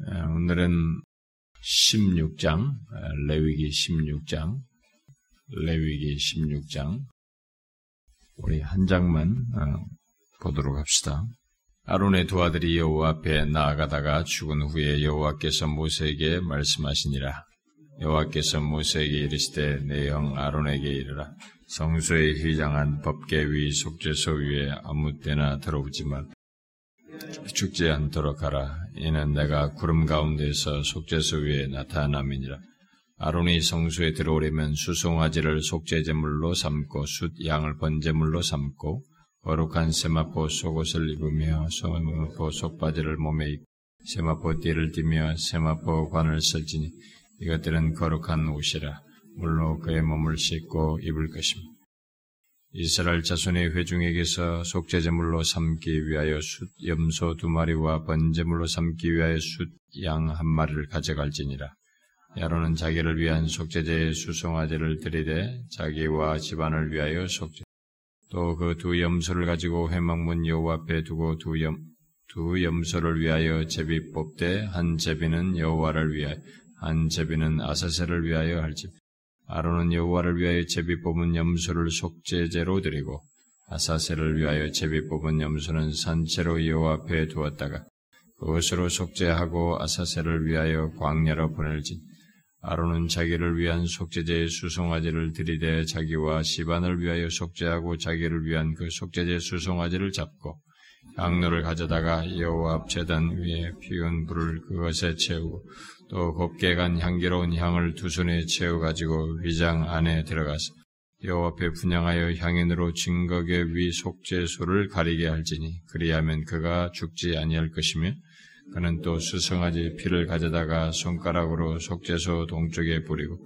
오늘은 16장, 레위기 16장, 레위기 16장, 우리 한 장만 어, 보도록 합시다. 아론의 두 아들이 여호와 앞에 나아가다가 죽은 후에 여호와께서 모세에게 말씀하시니라. 여호와께서 모세에게 이르시되 내 형 아론에게 이르라. 성소에 휘장한 법계 위 속죄소 위에 아무 때나 들어오지 말. 죽지 않도록 하라. 이는 내가 구름 가운데서 속죄소 위에 나타남이니라. 아론이 성소에 들어오려면 수송아지를 속죄제물로 삼고 숫 양을 번제물로 삼고 거룩한 세마포 속옷을 입으며 세마포 속바지를 몸에 입고 세마포 띠를 띠며 세마포 관을 쓸지니 이것들은 거룩한 옷이라 물로 그의 몸을 씻고 입을 것입니다. 이스라엘 자손의 회중에게서 속죄제물로 삼기 위하여 숫 염소 두 마리와 번제물로 삼기 위하여 숫 양 한 마리를 가져갈지니라. 야로는 자기를 위한 속죄제의 수송아지를 들이되 자기와 집안을 위하여 속죄. 또 그 두 염소를 가지고 회막문 여호와 앞에 두고 두 염, 두 염소를 위하여 제비 뽑되 한 제비는 여호와를 위하여 한 제비는 아사세를 위하여 할지. 아론은 여호와를 위하여 제비 뽑은 염소를 속죄제로 드리고 아사세를 위하여 제비 뽑은 염소는 산채로 여호와 앞에 두었다가 그것으로 속죄하고 아사세를 위하여 광야로 보낼지. 아론은 자기를 위한 속죄제의 수송아지를 들이대 자기와 시반을 위하여 속죄하고 자기를 위한 그 속죄제 수송아지를 잡고 향로를 가져다가 여호와 앞 제단 위에 피운 불을 그것에 채우고 또 곱게 간 향기로운 향을 두 손에 채워 가지고 위장 안에 들어가서 여호와 앞에 분양하여 향인으로 증거계 위 속죄소를 가리게 할지니 그리하면 그가 죽지 아니할 것이며 그는 또 수성아지 피를 가져다가 손가락으로 속죄소 동쪽에 뿌리고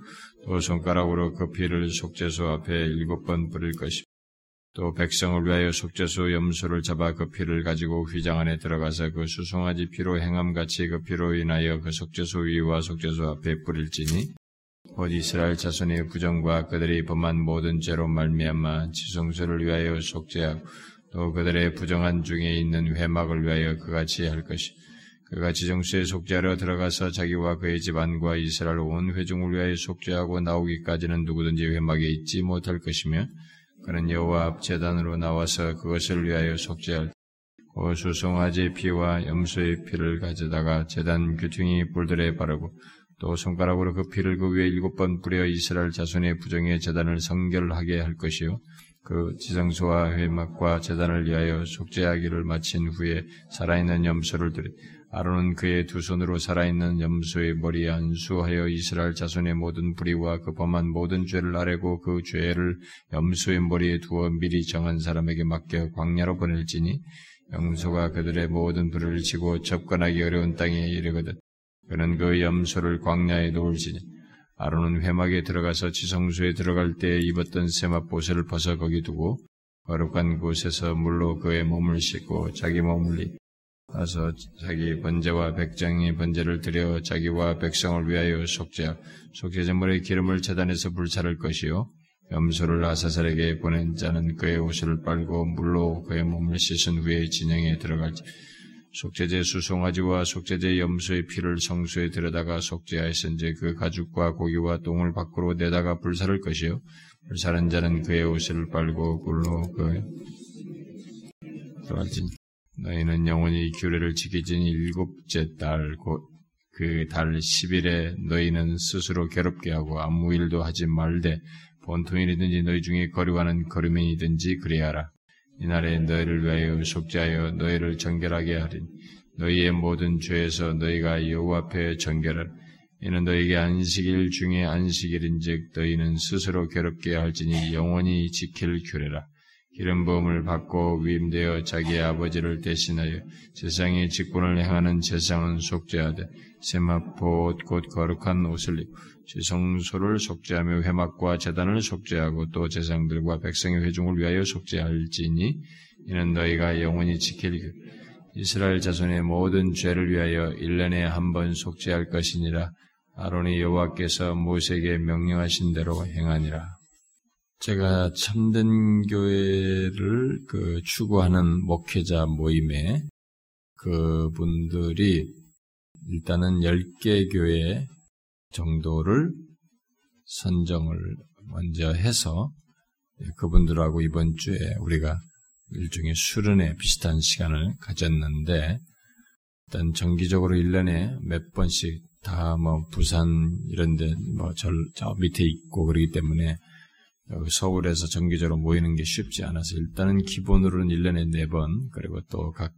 또 손가락으로 그 피를 속죄소 앞에 일곱 번 뿌릴 것이며 또 백성을 위하여 속죄소 염소를 잡아 그 피를 가지고 휘장 안에 들어가서 그 수송아지 피로 행함같이 그 피로 인하여 그 속죄소 위와 속죄소 앞에 뿌릴지니 곧 이스라엘 자손의 부정과 그들이 범한 모든 죄로 말미암아 지성소를 위하여 속죄하고 또 그들의 부정한 중에 있는 회막을 위하여 그같이 할 것이 그가 지정수에 속죄하러 들어가서 자기와 그의 집안과 이스라엘 온 회중을 위하여 속죄하고 나오기까지는 누구든지 회막에 있지 못할 것이며 그는 여호와 앞 제단으로 나와서 그것을 위하여 속죄할 그 수송아지 피와 염소의 피를 가져다가 제단 규퉁이 뿔들에 바르고 또 손가락으로 그 피를 그 위에 일곱 번 뿌려 이스라엘 자손의 부정의 제단을 성결하게 할 것이요 그 지성소와 회막과 제단을 위하여 속죄하기를 마친 후에 살아있는 염소를 들이 아론은 그의 두 손으로 살아있는 염소의 머리에 안수하여 이스라엘 자손의 모든 불의와 그 범한 모든 죄를 아뢰고 그 죄를 염소의 머리에 두어 미리 정한 사람에게 맡겨 광야로 보낼지니 염소가 그들의 모든 불의를 치고 접근하기 어려운 땅에 이르거든 그는 그 염소를 광야에 놓을지니 아론은 회막에 들어가서 지성소에 들어갈 때 입었던 세마포 보세를 벗어 거기 두고 거룩한 곳에서 물로 그의 몸을 씻고 자기 몸을 가서 자기 번제와 백장의 번제를 드려 자기와 백성을 위하여 속죄하. 속죄제물의 기름을 재단해서 불사를 것이요. 염소를 아사살에게 보낸 자는 그의 옷을 빨고 물로 그의 몸을 씻은 후에 진영에 들어갈지 속죄제 수송아지와 속죄제 염소의 피를 성소에 들여다가 속죄하였은지 그 가죽과 고기와 똥을 밖으로 내다가 불사를 것이요 불사른 자는 그의 옷을 빨고 굴로 그 너희는 영원히 규례를 지키진 일곱째 달, 곧 그달 10일에 너희는 스스로 괴롭게 하고 아무 일도 하지 말되 본통일이든지 너희 중에 거류하는 거류민이든지 그래야 하라. 이날에 너희를 위하여 속죄하여 너희를 정결하게 하리니 너희의 모든 죄에서 너희가 여호와 앞에 정결하라. 이는 너희에게 안식일 중에 안식일인즉 너희는 스스로 괴롭게 할지니 영원히 지킬 규례라. 기름 부음을 받고 위임되어 자기 아버지를 대신하여 세상의 직분을 행하는 세상은 속죄하되 세마포 옷곧 거룩한 옷을 입고 지 성소를 속죄하며 회막과 재단을 속죄하고 또 제상들과 백성의 회중을 위하여 속죄할지니 이는 너희가 영원히 지킬 이스라엘 자손의 모든 죄를 위하여 일년에 한 번 속죄할 것이니라 아론이 여호와께서 모세에게 명령하신 대로 행하니라. 제가 참된 교회를 그 추구하는 목회자 모임에 그분들이 일단은 10개 교회 정도를 선정을 먼저 해서 그분들하고 이번 주에 우리가 일종의 수련회 비슷한 시간을 가졌는데 일단 정기적으로 1년에 몇 번씩 다 뭐 부산 이런 데 뭐저 저 밑에 있고 그러기 때문에 서울에서 정기적으로 모이는 게 쉽지 않아서 일단은 기본으로는 1년에 4번 그리고 또 각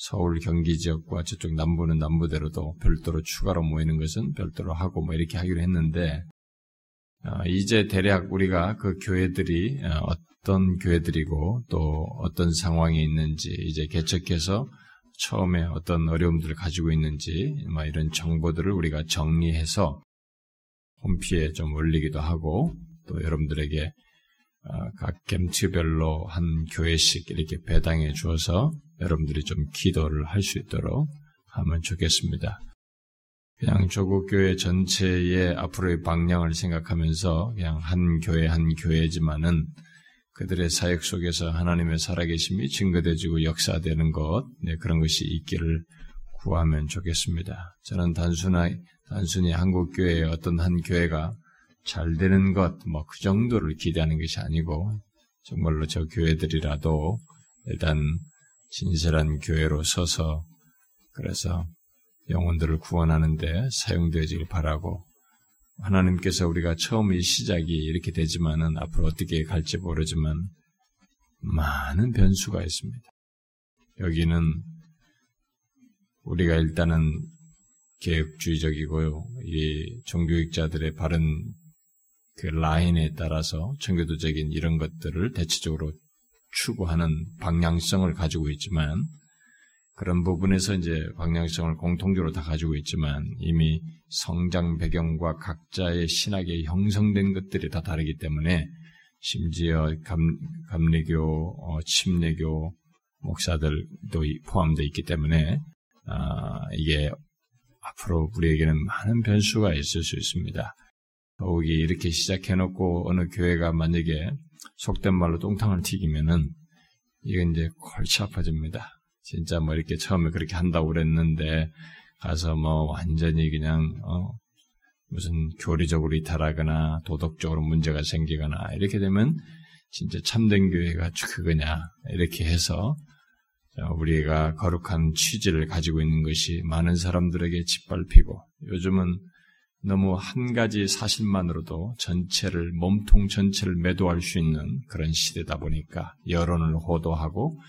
서울 경기 지역과 저쪽 남부는 남부대로도 별도로 추가로 모이는 것은 별도로 하고 뭐 이렇게 하기로 했는데 어, 이제 대략 우리가 그 교회들이 어, 어떤 교회들이고 또 어떤 상황에 있는지 이제 개척해서 처음에 어떤 어려움들을 가지고 있는지 뭐 이런 정보들을 우리가 정리해서 홈피에 좀 올리기도 하고 또 여러분들에게 어, 각 gem트별로 한 교회씩 이렇게 배당해 주어서 여러분들이 좀 기도를 할 수 있도록 하면 좋겠습니다. 그냥 조국 교회 전체의 앞으로의 방향을 생각하면서 그냥 한 교회 한 교회지만은 그들의 사역 속에서 하나님의 살아계심이 증거되지고 역사되는 것, 네, 그런 것이 있기를 구하면 좋겠습니다. 저는 단순히 한국 교회의 어떤 한 교회가 잘 되는 것, 뭐 그 정도를 기대하는 것이 아니고 정말로 저 교회들이라도 일단 진실한 교회로 서서 그래서 영혼들을 구원하는데 사용되어지길 바라고 하나님께서 우리가 처음 이 시작이 이렇게 되지만은 앞으로 어떻게 갈지 모르지만 많은 변수가 있습니다. 여기는 우리가 일단은 계획주의적이고요. 이 종교익자들의 바른 그 라인에 따라서 청교도적인 이런 것들을 대체적으로 추구하는 방향성을 가지고 있지만 그런 부분에서 이제 방향성을 공통적으로 다 가지고 있지만 이미 성장 배경과 각자의 신학에 형성된 것들이 다 다르기 때문에 심지어 감, 감리교, 어, 침례교 목사들도 포함되어 있기 때문에 아, 이게 앞으로 우리에게는 많은 변수가 있을 수 있습니다. 더욱이 이렇게 시작해놓고 어느 교회가 만약에 속된 말로 똥탕을 튀기면은 이건 이제 골치 아파집니다. 진짜 뭐 이렇게 처음에 그렇게 한다고 그랬는데 가서 뭐 완전히 그냥 어 무슨 교리적으로 이탈하거나 도덕적으로 문제가 생기거나 이렇게 되면 진짜 참된 교회가 그거냐 이렇게 해서 우리가 거룩한 취지를 가지고 있는 것이 많은 사람들에게 짓밟히고 요즘은 너무 한 가지 사실만으로도 전체를 몸통 전체를 매도할 수 있는 그런 시대다 보니까 여론을 호도하고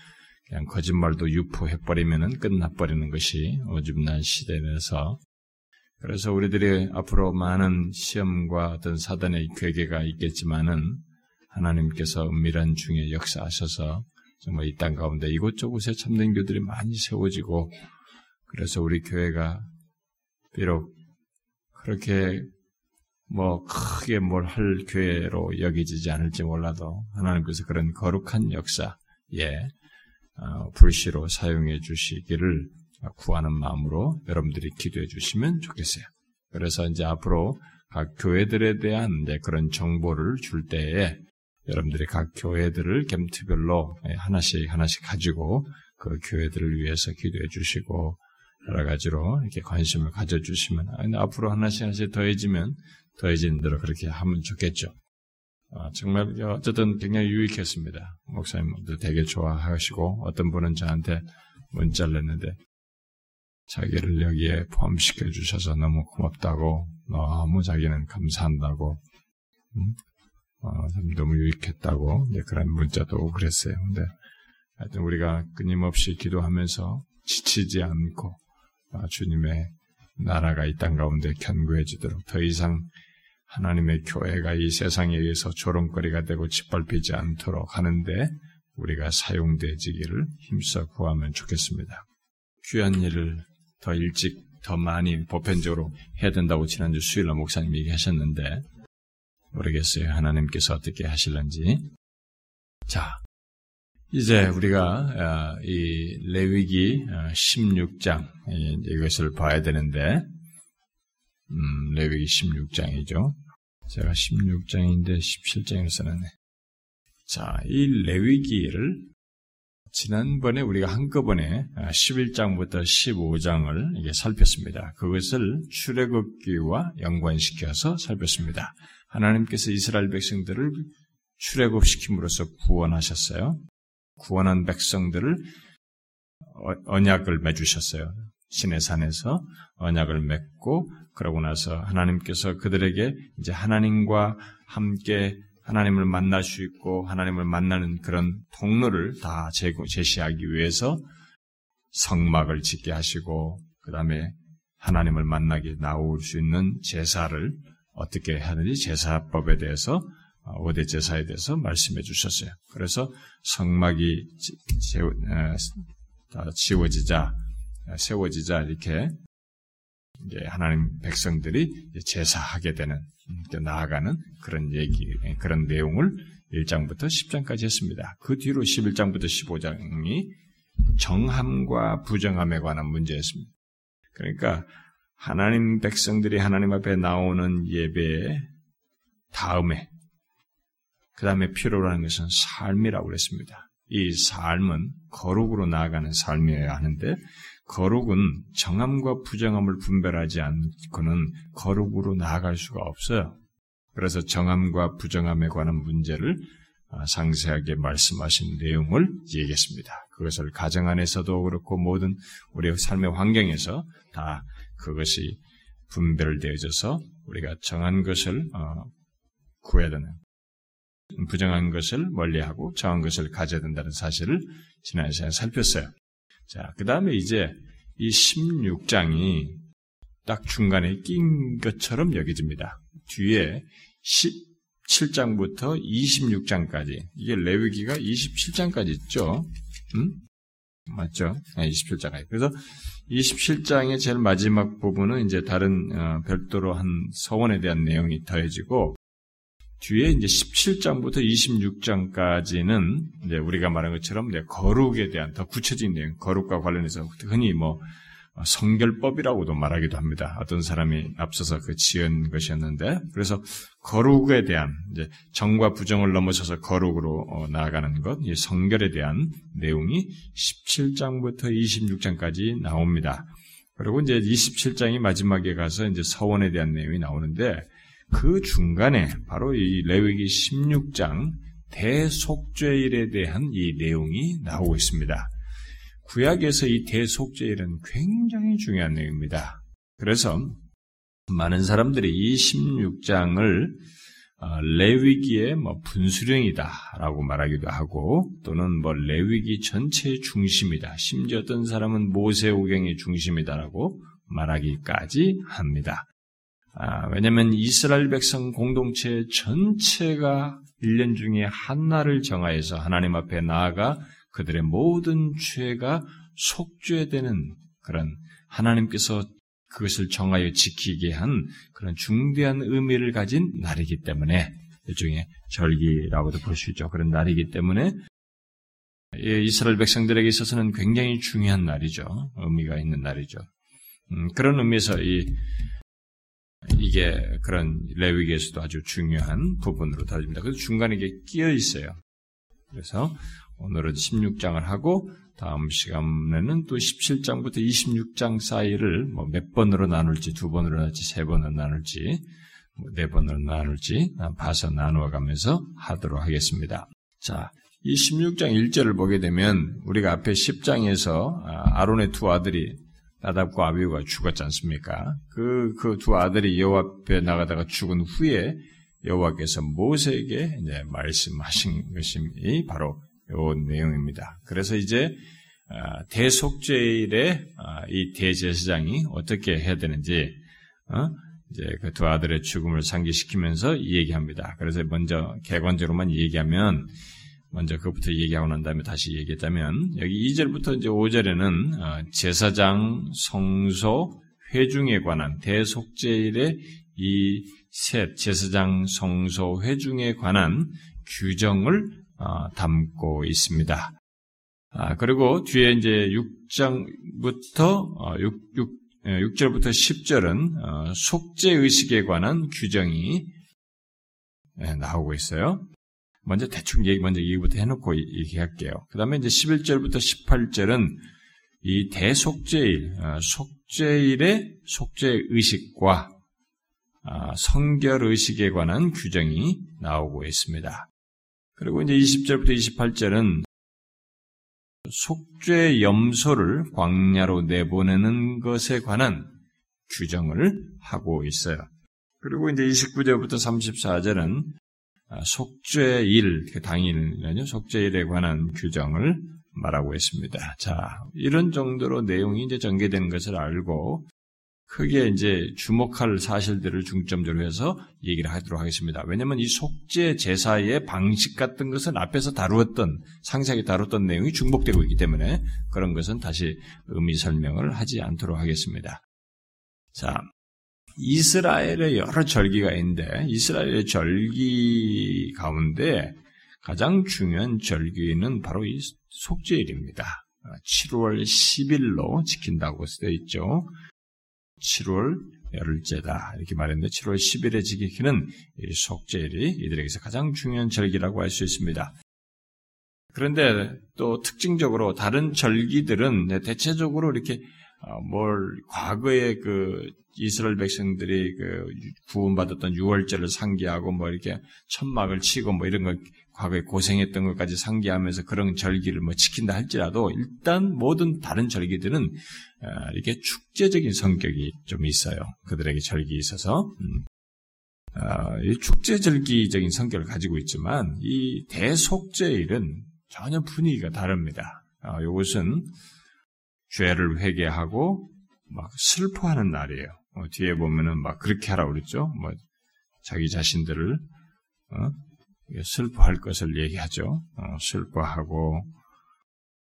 그냥 거짓말도 유포해버리면 끝나버리는 것이 오줌난 시대에서 그래서 우리들이 앞으로 많은 시험과 어떤 사단의 괴계가 있겠지만은 하나님께서 은밀한 중에 역사하셔서 정말 이 땅 가운데 이곳저곳에 참된 교들이 많이 세워지고 그래서 우리 교회가 비록 그렇게 뭐 크게 뭘 할 교회로 여기지지 않을지 몰라도 하나님께서 그런 거룩한 역사, 예, 어, 불시로 사용해 주시기를 구하는 마음으로 여러분들이 기도해 주시면 좋겠어요. 그래서 이제 앞으로 각 교회들에 대한 이제 그런 정보를 줄 때에 여러분들이 각 교회들을 gem트별로 하나씩 하나씩 가지고 그 교회들을 위해서 기도해 주시고 여러 가지로 이렇게 관심을 가져주시면 앞으로 하나씩 하나씩 더해지면 더해진 대로 그렇게 하면 좋겠죠. 어, 정말 어쨌든 굉장히 유익했습니다. 목사님도 되게 좋아하시고 어떤 분은 저한테 문자를 냈는데 자기를 여기에 포함시켜 주셔서 너무 고맙다고 너무 자기는 감사한다고 음? 어, 너무 유익했다고 네, 그런 문자도 그랬어요. 근데 하여튼 우리가 끊임없이 기도하면서 지치지 않고 어, 주님의 나라가 이 땅 가운데 견고해지도록 더 이상 하나님의 교회가 이 세상에 의해서 조롱거리가 되고 짓밟히지 않도록 하는데 우리가 사용되지기를 힘써 구하면 좋겠습니다. 귀한 일을 더 일찍, 더 많이 보편적으로 해야 된다고 지난주 수요일날 목사님이 얘기하셨는데 모르겠어요. 하나님께서 어떻게 하실런지. 자, 이제 우리가 어, 이 레위기 16장 어, 이것을 봐야 되는데 음, 레위기 16장이죠. 제가 16장인데 17장을 써놨네. 자, 이 레위기를 지난번에 우리가 한꺼번에 11장부터 아, 15장을 이게 살폈습니다. 그것을 출애굽기와 연관시켜서 살폈습니다. 하나님께서 이스라엘 백성들을 출애굽시킴으로써 구원하셨어요. 구원한 백성들을 어, 언약을 맺으셨어요. 신의 산에서 언약을 맺고 그러고 나서 하나님께서 그들에게 이제 하나님과 함께 하나님을 만날 수 있고 하나님을 만나는 그런 통로를 다 제시하기 위해서 성막을 짓게 하시고 그 다음에 하나님을 만나게 나올 수 있는 제사를 어떻게 하는지 제사법에 대해서 5대 어, 제사에 대해서 말씀해 주셨어요. 그래서 성막이 어, 지워지자 세워지자 이렇게 하나님 백성들이 제사하게 되는 나아가는 그런 얘기 그런 내용을 1장부터 10장까지 했습니다. 그 뒤로 11장부터 15장이 정함과 부정함에 관한 문제였습니다. 그러니까 하나님 백성들이 하나님 앞에 나오는 예배 다음에 그 다음에 필요로 하는 것은 삶이라고 그랬습니다. 이 삶은 거룩으로 나아가는 삶이어야 하는데 거룩은 정함과 부정함을 분별하지 않고는 거룩으로 나아갈 수가 없어요. 그래서 정함과 부정함에 관한 문제를 아, 상세하게 말씀하신 내용을 얘기했습니다. 그것을 가정 안에서도 그렇고 모든 우리의 삶의 환경에서 다 그것이 분별되어져서 우리가 정한 것을 어, 구해야 되는 부정한 것을 멀리하고 정한 것을 가져야 된다는 사실을 지난 시간에 살폈어요. 자, 그 다음에 이제 이 16장이 딱 중간에 낀 것처럼 여겨집니다. 뒤에 17장부터 26장까지, 이게 레위기가 27장까지 있죠? 음? 맞죠? 네, 27장까지. 그래서 27장의 제일 마지막 부분은 이제 다른 어, 별도로 한 서원에 대한 내용이 더해지고 뒤에 이제 17장부터 26장까지는 이제 우리가 말한 것처럼 이제 거룩에 대한 더 구체적인 내용, 거룩과 관련해서 흔히 뭐 성결법이라고도 말하기도 합니다. 어떤 사람이 앞서서 그 지은 것이었는데, 그래서 거룩에 대한 이제 정과 부정을 넘어서서 거룩으로 어, 나아가는 것, 이 성결에 대한 내용이 17장부터 26장까지 나옵니다. 그리고 이제 27장이 마지막에 가서 이제 서원에 대한 내용이 나오는데, 그 중간에 바로 이 레위기 16장 대속죄일에 대한 이 내용이 나오고 있습니다. 구약에서 이 대속죄일은 굉장히 중요한 내용입니다. 그래서 많은 사람들이 이 16장을 어, 레위기의 뭐 분수령이다라고 말하기도 하고 또는 뭐 레위기 전체의 중심이다. 심지어 어떤 사람은 모세오경의 중심이다라고 말하기까지 합니다. 아, 왜냐하면 이스라엘 백성 공동체 전체가 1년 중에 한 날을 정하여서 하나님 앞에 나아가 그들의 모든 죄가 속죄되는 그런 하나님께서 그것을 정하여 지키게 한 그런 중대한 의미를 가진 날이기 때문에 일종의 절기라고도 볼 수 있죠. 그런 날이기 때문에 이스라엘 백성들에게 있어서는 굉장히 중요한 날이죠. 의미가 있는 날이죠. 음, 그런 의미에서 이 이게 그런 레위기에서도 아주 중요한 부분으로 다뤄집니다. 그래서 중간에 이게 끼어 있어요. 그래서 오늘은 16장을 하고 다음 시간에는 또 17장부터 26장 사이를 뭐 몇 번으로 나눌지 두 번으로 나눌지 세 번으로 나눌지 뭐네 번으로 나눌지 봐서 나누어 가면서 하도록 하겠습니다. 자, 이 16장 1절을 보게 되면 우리가 앞에 10장에서 아, 아론의 두 아들이 나답과 아비우가 죽었지 않습니까? 그 그 두 아들이 여호와 앞에 나가다가 죽은 후에 여호와께서 모세에게 이제 말씀하신 것이 바로 요 내용입니다. 그래서 이제 아, 대속죄일에 아, 이 대제사장이 어떻게 해야 되는지 어? 이제 그 두 아들의 죽음을 상기시키면서 얘기합니다. 그래서 먼저 개관적으로만 얘기하면 먼저 그것부터 얘기하고 난 다음에 다시 얘기했다면 여기 2절부터 이제 5절에는 어, 제사장 성소 회중에 관한 대속제일의 이 셋 제사장 성소 회중에 관한 규정을 어, 담고 있습니다. 아, 그리고 뒤에 이제 6장부터 6, 6, 6절부터 10절은 속죄 의식에 관한 규정이 예, 나오고 있어요. 먼저 대충 얘기, 먼저 얘기부터 해놓고 얘기할게요. 그 다음에 이제 11절부터 18절은 이 대속죄일, 어, 속죄일의 속죄 의식과 아, 성결 의식에 관한 규정이 나오고 있습니다. 그리고 이제 20절부터 28절은 속죄 염소를 광야로 내보내는 것에 관한 규정을 하고 있어요. 그리고 이제 29절부터 34절은 아, 속죄일, 그 당일이죠. 속죄일에 관한 규정을 말하고 있습니다. 자, 이런 정도로 내용이 이제 전개되는 것을 알고 크게 이제 주목할 사실들을 중점적으로 해서 얘기를 하도록 하겠습니다. 왜냐하면 이 속죄 제사의 방식 같은 것은 앞에서 다루었던 상세하게 다뤘던 내용이 중복되고 있기 때문에 그런 것은 다시 의미 설명을 하지 않도록 하겠습니다. 자, 이스라엘의 여러 절기가 있는데 이스라엘의 절기 가운데 가장 중요한 절기는 바로 이 속죄일입니다. 7월 10일로 지킨다고 되어 있죠. 7월 열흘째다 이렇게 말했는데 7월 10일에 지키는 속죄일이 이들에게서 가장 중요한 절기라고 할 수 있습니다. 그런데 또 특징적으로 다른 절기들은 대체적으로 이렇게 어, 뭘 과거에 그 이스라엘 백성들이 그 구원받았던 유월절을 상기하고 뭐 이렇게 천막을 치고 뭐 이런 걸 과거에 고생했던 것까지 상기하면서 그런 절기를 뭐 지킨다 할지라도 일단 모든 다른 절기들은 어, 이렇게 축제적인 성격이 좀 있어요. 그들에게 절기 있어서 음. 어, 이 축제절기적인 성격을 가지고 있지만 이 대속제일은 전혀 분위기가 다릅니다. 이것은 죄를 회개하고 막 슬퍼하는 날이에요. 어, 뒤에 보면은 막 그렇게 하라 그랬죠. 뭐 자기 자신들을 어? 슬퍼할 것을 얘기하죠. 어, 슬퍼하고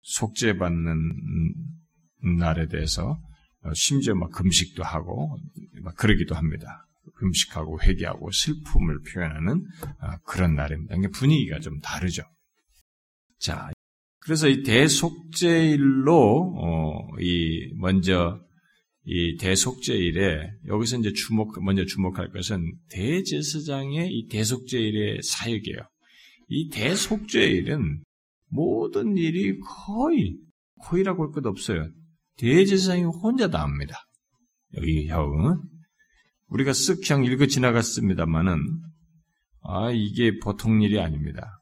속죄받는 날에 대해서 어, 심지어 막 금식도 하고 막 그러기도 합니다. 금식하고 회개하고 슬픔을 표현하는 아, 그런 날입니다. 분위기가 좀 다르죠. 자, 그래서 이 대속죄일로 어, 이 먼저 이 대속죄일에 여기서 이제 주목 먼저 주목할 것은 대제사장의 이 대속죄일의 사역이에요. 이 대속죄일은 모든 일이 거의 거의라고 할 것 없어요. 대제사장이 혼자 다 합니다. 여기 형 우리가 쓱 그냥 읽어 지나갔습니다만은 아 이게 보통 일이 아닙니다.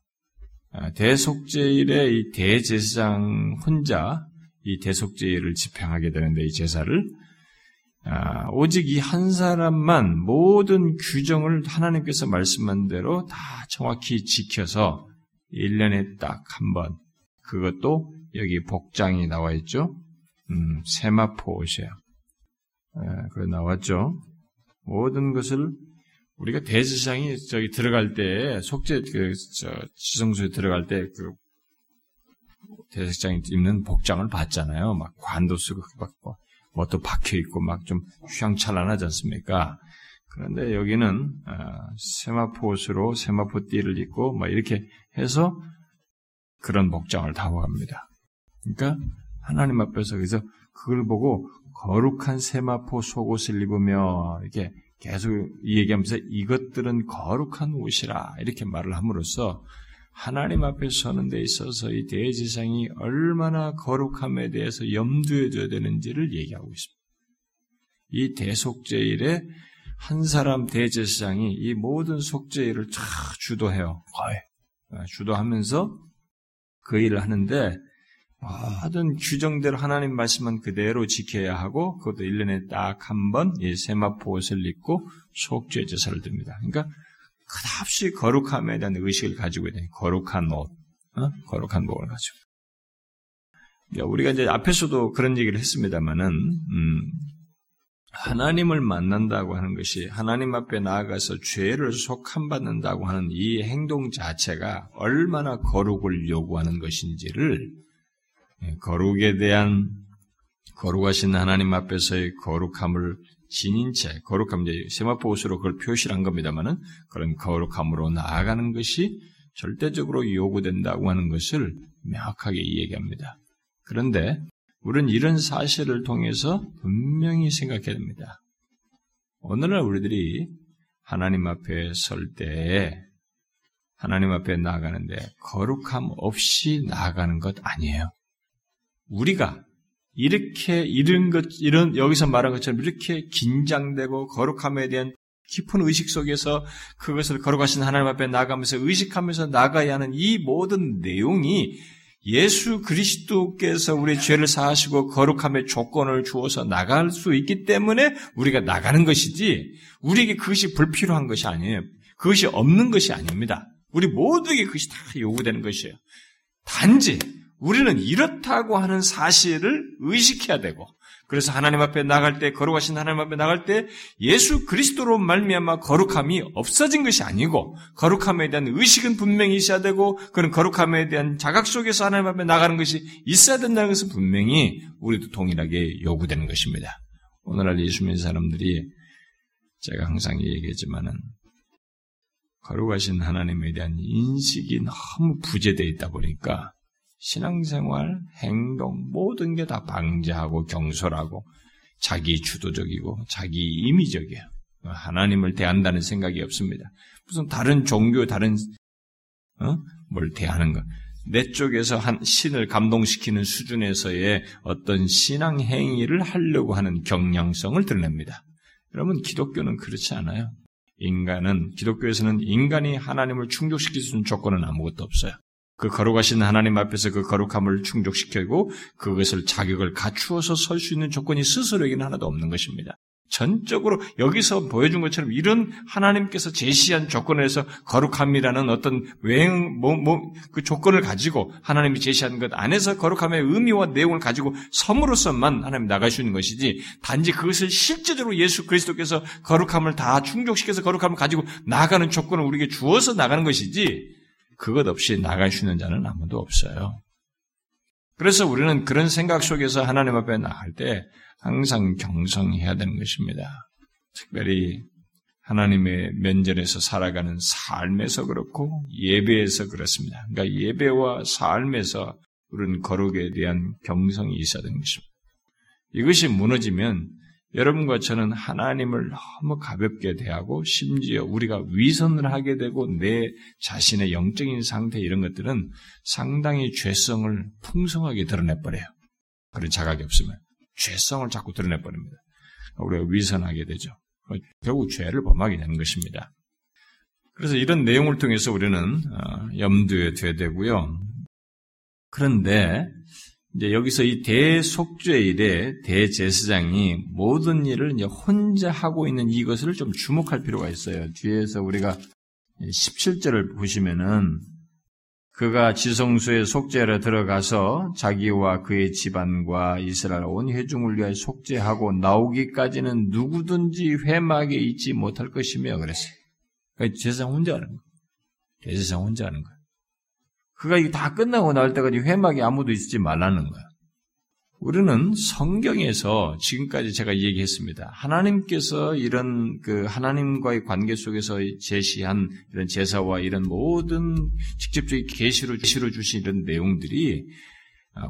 아, 대속제일에 이 대제사장 혼자 이 대속제일을 집행하게 되는데 이 제사를 아, 오직 이 한 사람만 모든 규정을 하나님께서 말씀한 대로 다 정확히 지켜서 1년에 딱 한 번, 그것도 여기 복장이 나와 있죠? 음, 세마포 옷이에요. 예, 그 나왔죠? 모든 것을 우리가 대지상이 저기 들어갈 때 속죄 그저 지성소에 들어갈 때그 대제사장이 입는 복장을 봤잖아요. 막 관도 쓰고 막뭐 또 박혀 있고 막 좀 휘황찬란하지 않습니까? 그런데 여기는 아, 세마포 옷으로 세마포 띠를 입고 막 이렇게 해서 그런 복장을 다워갑니다. 그러니까 하나님 앞에서 그래서 그걸 보고 거룩한 세마포 속옷을 입으며 이렇게 계속 얘기하면서 이것들은 거룩한 옷이라 이렇게 말을 함으로써 하나님 앞에 서는 데 있어서 이 대지상이 얼마나 거룩함에 대해서 염두에 둬야 되는지를 얘기하고 있습니다. 이 대속제일에 한 사람 대제사장이 이 모든 속죄일을 쫙 주도해요. 거의 주도하면서 그 일을 하는데 모든 규정대로 하나님 말씀은 그대로 지켜야 하고 그것도 1년에 딱 한번이 세마포 옷을 입고 속죄 제사를 듭니다. 그러니까 끝없이 거룩함에 대한 의식을 가지고 있는 거룩한 옷, 어? 거룩한 목을 가지고. 그러니까 우리가 이제 앞에서도 그런 얘기를 했습니다만은 음, 하나님을 만난다고 하는 것이 하나님 앞에 나아가서 죄를 속함 받는다고 하는 이 행동 자체가 얼마나 거룩을 요구하는 것인지를 예, 거룩에 대한 거룩하신 하나님 앞에서의 거룩함을 지닌 채 거룩함 이제 세마포 옷으로 그걸 표시한 겁니다만은 그런 거룩함으로 나아가는 것이 절대적으로 요구된다고 하는 것을 명확하게 얘기합니다. 그런데 우리는 이런 사실을 통해서 분명히 생각해야 됩니다. 오늘날 우리들이 하나님 앞에 설 때에 하나님 앞에 나아가는데 거룩함 없이 나아가는 것 아니에요. 우리가 이렇게 이런 것 이런 여기서 말한 것처럼 이렇게 긴장되고 거룩함에 대한 깊은 의식 속에서 그것을 걸어가신 하나님 앞에 나가면서 의식하면서 나가야 하는 이 모든 내용이 예수 그리스도께서 우리 죄를 사하시고 거룩함의 조건을 주어서 나갈 수 있기 때문에 우리가 나가는 것이지 우리에게 그것이 불필요한 것이 아니에요. 그것이 없는 것이 아닙니다. 우리 모두에게 그것이 다 요구되는 것이에요. 단지 우리는 이렇다고 하는 사실을 의식해야 되고 그래서 하나님 앞에 나갈 때 거룩하신 하나님 앞에 나갈 때 예수 그리스도로 말미암아 거룩함이 없어진 것이 아니고 거룩함에 대한 의식은 분명히 있어야 되고 그런 거룩함에 대한 자각 속에서 하나님 앞에 나가는 것이 있어야 된다는 것은 분명히 우리도 동일하게 요구되는 것입니다. 오늘날 예수 믿는 사람들이 제가 항상 얘기했지만은 거룩하신 하나님에 대한 인식이 너무 부재되어 있다 보니까 신앙생활, 행동, 모든 게 다 방자하고 경솔하고 자기 주도적이고 자기 임의적이에요. 하나님을 대한다는 생각이 없습니다. 무슨 다른 종교, 다른, 어? 뭘 대하는 것. 내 쪽에서 한 신을 감동시키는 수준에서의 어떤 신앙 행위를 하려고 하는 경향성을 드러냅니다. 여러분, 기독교는 그렇지 않아요. 인간은, 기독교에서는 인간이 하나님을 충족시킬 수 있는 조건은 아무것도 없어요. 그 거룩하신 하나님 앞에서 그 거룩함을 충족시키고 그것을 자격을 갖추어서 설 수 있는 조건이 스스로에게는 하나도 없는 것입니다. 전적으로 여기서 보여준 것처럼 이런 하나님께서 제시한 조건에서 거룩함이라는 어떤 외형, 뭐, 뭐, 그 조건을 가지고 하나님이 제시한 것 안에서 거룩함의 의미와 내용을 가지고 섬으로서만 하나님 나갈 수 있는 것이지 단지 그것을 실제적으로 예수 그리스도께서 거룩함을 다 충족시켜서 거룩함을 가지고 나가는 조건을 우리에게 주어서 나가는 것이지 그것 없이 나갈 수 있는 자는 아무도 없어요. 그래서 우리는 그런 생각 속에서 하나님 앞에 나갈 때 항상 경성해야 되는 것입니다. 특별히 하나님의 면전에서 살아가는 삶에서 그렇고 예배에서 그렇습니다. 그러니까 예배와 삶에서 우리는 거룩에 대한 경성이 있어야 되는 것입니다. 이것이 무너지면 여러분과 저는 하나님을 너무 가볍게 대하고 심지어 우리가 위선을 하게 되고 내 자신의 영적인 상태 이런 것들은 상당히 죄성을 풍성하게 드러내버려요. 그런 자각이 없으면 죄성을 자꾸 드러내버립니다. 우리가 위선하게 되죠. 결국 죄를 범하게 되는 것입니다. 그래서 이런 내용을 통해서 우리는 어, 염두에 둬야 되고요. 그런데 이제 여기서 이 대속죄 일에 대제사장이 모든 일을 이제 혼자 하고 있는 이것을 좀 주목할 필요가 있어요. 뒤에서 우리가 17절을 보시면은 그가 지성소에 속죄하러 들어가서 자기와 그의 집안과 이스라엘 온 회중을 위하여 속죄하고 나오기까지는 누구든지 회막에 있지 못할 것이며 그랬어요. 그러니까 제사장 혼자 하는 거예요. 대제사장 혼자 하는 거예요. 그가 다 끝나고 나올 때까지 회막에 아무도 있지 말라는 거야. 우리는 성경에서 지금까지 제가 얘기했습니다. 하나님께서 이런 그 하나님과의 관계 속에서 제시한 이런 제사와 이런 모든 직접적인 계시로 주신 이런 내용들이 아,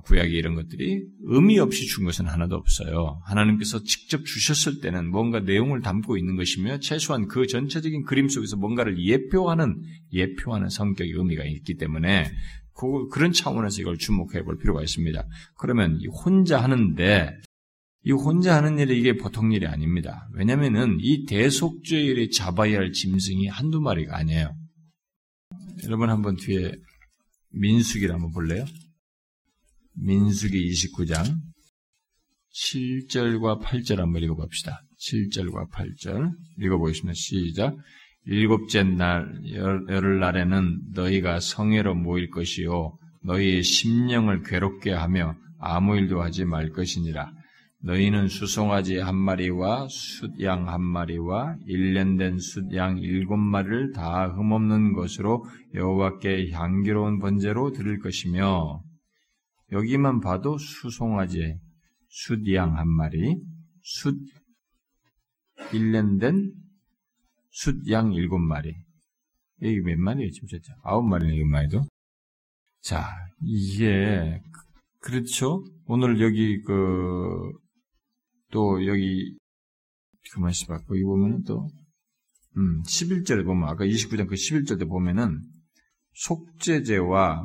구약의 이런 것들이 의미 없이 준 것은 하나도 없어요. 하나님께서 직접 주셨을 때는 뭔가 내용을 담고 있는 것이며 최소한 그 전체적인 그림 속에서 뭔가를 예표하는 예표하는 성격의 의미가 있기 때문에 그, 그런 차원에서 이걸 주목해 볼 필요가 있습니다. 그러면 혼자 하는데 이 혼자 하는 일이 이게 보통 일이 아닙니다. 왜냐면은 이 대속죄일에 잡아야 할 짐승이 한두 마리가 아니에요. 여러분 한번 뒤에 민숙이를 한번 볼래요? 민수기 29장 7절과 8절 한번 읽어봅시다. 7절과 8절 읽어보겠습니다. 시작. 일곱째 날, 열흘 날에는 너희가 성회로 모일 것이요. 너희의 심령을 괴롭게 하며 아무 일도 하지 말 것이니라. 너희는 수송아지 한 마리와 숫양 한 마리와 일년된 숫양 일곱 마리를 다 흠없는 것으로 여호와께 향기로운 번제로 드릴 것이며 여기만 봐도 수송아지 숫양 한 마리, 숫 1년 된 숫양 일곱 마리. 여기 몇 마리예요, 지금 진짜? 아홉 마리네, 이것만 해도. 자, 이게, 그렇죠? 오늘 여기, 그, 또 여기, 그만 있어봐. 거기 보면은 또, 음, 11절에 보면, 아까 29장 그 11절에 보면은, 속죄제와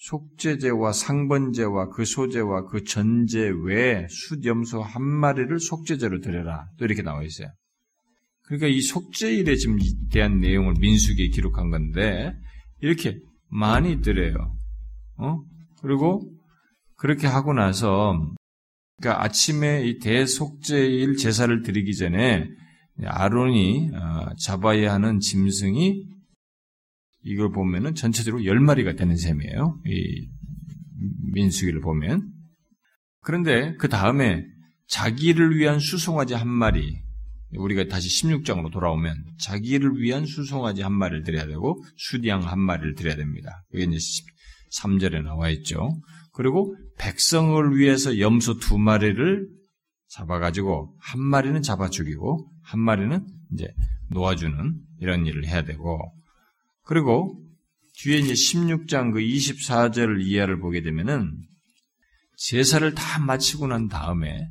속죄제와 상번제와 그 소제와 그 전제 외에 숫염소 한 마리를 속죄제로 드려라. 또 이렇게 나와 있어요. 그러니까 이 속죄일에 지금 대한 내용을 민수기에 기록한 건데 이렇게 많이 드려요. 어? 그리고 그렇게 하고 나서 그러니까 아침에 이 대속죄일 제사를 드리기 전에 아론이 어, 잡아야 하는 짐승이 이걸 보면은 전체적으로 열 마리가 되는 셈이에요. 이 민수기를 보면. 그런데 그 다음에 자기를 위한 수송아지 한 마리, 우리가 다시 16장으로 돌아오면 자기를 위한 수송아지 한 마리를 드려야 되고 수양 한 마리를 드려야 됩니다. 그게 이제 3절에 나와 있죠. 그리고 백성을 위해서 염소 두 마리를 잡아가지고 한 마리는 잡아 죽이고 한 마리는 이제 놓아주는 이런 일을 해야 되고 그리고 뒤에 이제 16장 그 24절 이하를 보게 되면은 제사를 다 마치고 난 다음에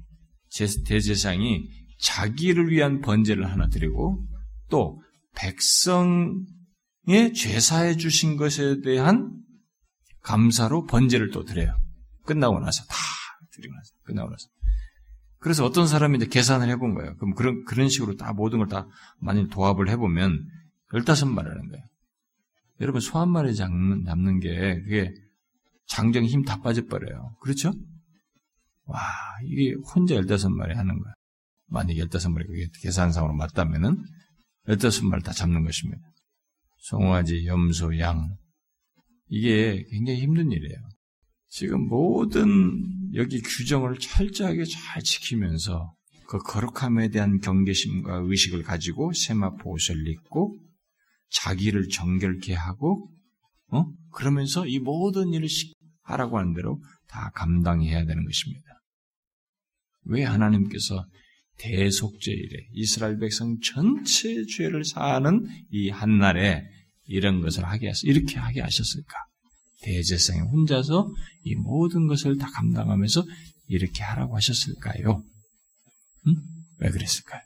대제상이 자기를 위한 번제를 하나 드리고 또 백성의 죄사해 주신 것에 대한 감사로 번제를 또 드려요. 끝나고 나서 다 드리고 나서 끝나고 나서. 그래서 어떤 사람이 이제 계산을 해본 거예요. 그럼 그런 그런 식으로 다 모든 걸다 만일 도합을 해보면 15마리라는 거예요. 여러분 소 한 마리 잡는, 잡는 게 그게 장정 힘다 빠져버려요. 그렇죠? 와 이게 혼자 15마리 하는 거야. 만약 15마리 그게 계산상으로 맞다면은 15마리 다 잡는 것입니다. 송아지, 염소, 양 이게 굉장히 힘든 일이에요. 지금 모든 여기 규정을 철저하게 잘 지키면서 그 거룩함에 대한 경계심과 의식을 가지고 세마포 옷을 입고 자기를 정결케 하고 어? 그러면서 이 모든 일을 하라고 하는 대로 다 감당해야 되는 것입니다. 왜 하나님께서 대속죄일에 이스라엘 백성 전체 죄를 사하는 이 한날에 이런 것을 하게 하셨, 이렇게 하게 하셨을까? 대제사장이 혼자서 이 모든 것을 다 감당하면서 이렇게 하라고 하셨을까요? 응? 왜 그랬을까요?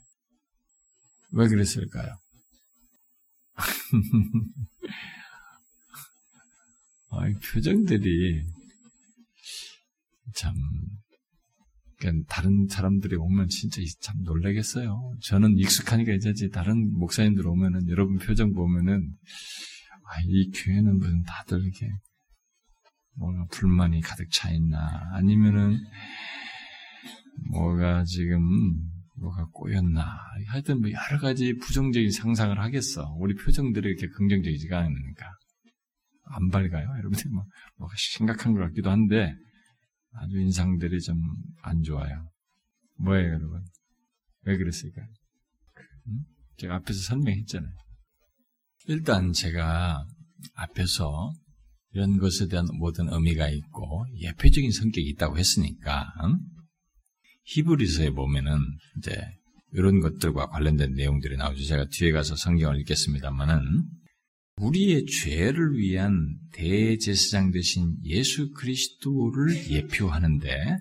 왜 그랬을까요? 아, 이 표정들이 참 그러니까 다른 사람들이 오면 진짜 참 놀라겠어요. 저는 익숙하니까 이제 다른 목사님들 오면은 여러분 표정 보면은 아, 이 교회는 무슨 다들 이렇게 뭐가 불만이 가득 차 있나 아니면은 뭐가 지금 뭐가 꼬였나 하여튼 뭐 여러 가지 부정적인 상상을 하겠어. 우리 표정들이 이렇게 긍정적이지가 않으니까 안 밝아요. 여러분들 뭐 뭐가 심각한 것 같기도 한데 아주 인상들이 좀 안 좋아요. 뭐예요, 여러분? 왜 그랬을까요? 음? 제가 앞에서 설명했잖아요. 일단 제가 앞에서 이런 것에 대한 모든 의미가 있고 예표적인 성격이 있다고 했으니까 음? 히브리서에 보면은 이제 이런 것들과 관련된 내용들이 나오죠. 제가 뒤에 가서 성경을 읽겠습니다만은 우리의 죄를 위한 대제사장 되신 예수 그리스도를 예표하는데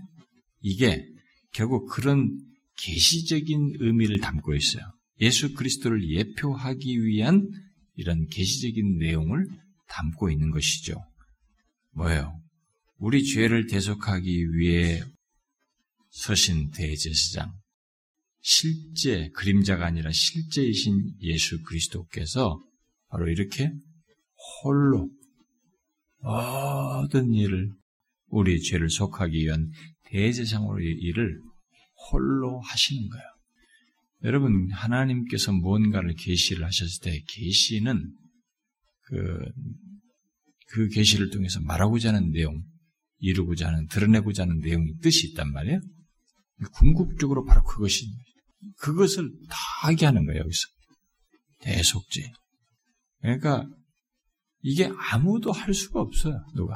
이게 결국 그런 계시적인 의미를 담고 있어요. 예수 그리스도를 예표하기 위한 이런 계시적인 내용을 담고 있는 것이죠. 뭐예요? 우리 죄를 대속하기 위해 서신 대제사장, 실제 그림자가 아니라 실제이신 예수 그리스도께서 바로 이렇게 홀로 모든 일을 우리 죄를 속하기 위한 대제사장으로 일을 홀로 하시는 거예요. 여러분 하나님께서 무언가를 계시를 하셨을 때 계시는 그, 그 계시를 통해서 말하고자 하는 내용, 이루고자 하는, 드러내고자 하는 내용이 뜻이 있단 말이에요. 궁극적으로 바로 그것이, 그것을 다 하게 하는 거예요, 여기서. 대속죄. 그러니까 이게 아무도 할 수가 없어요. 누가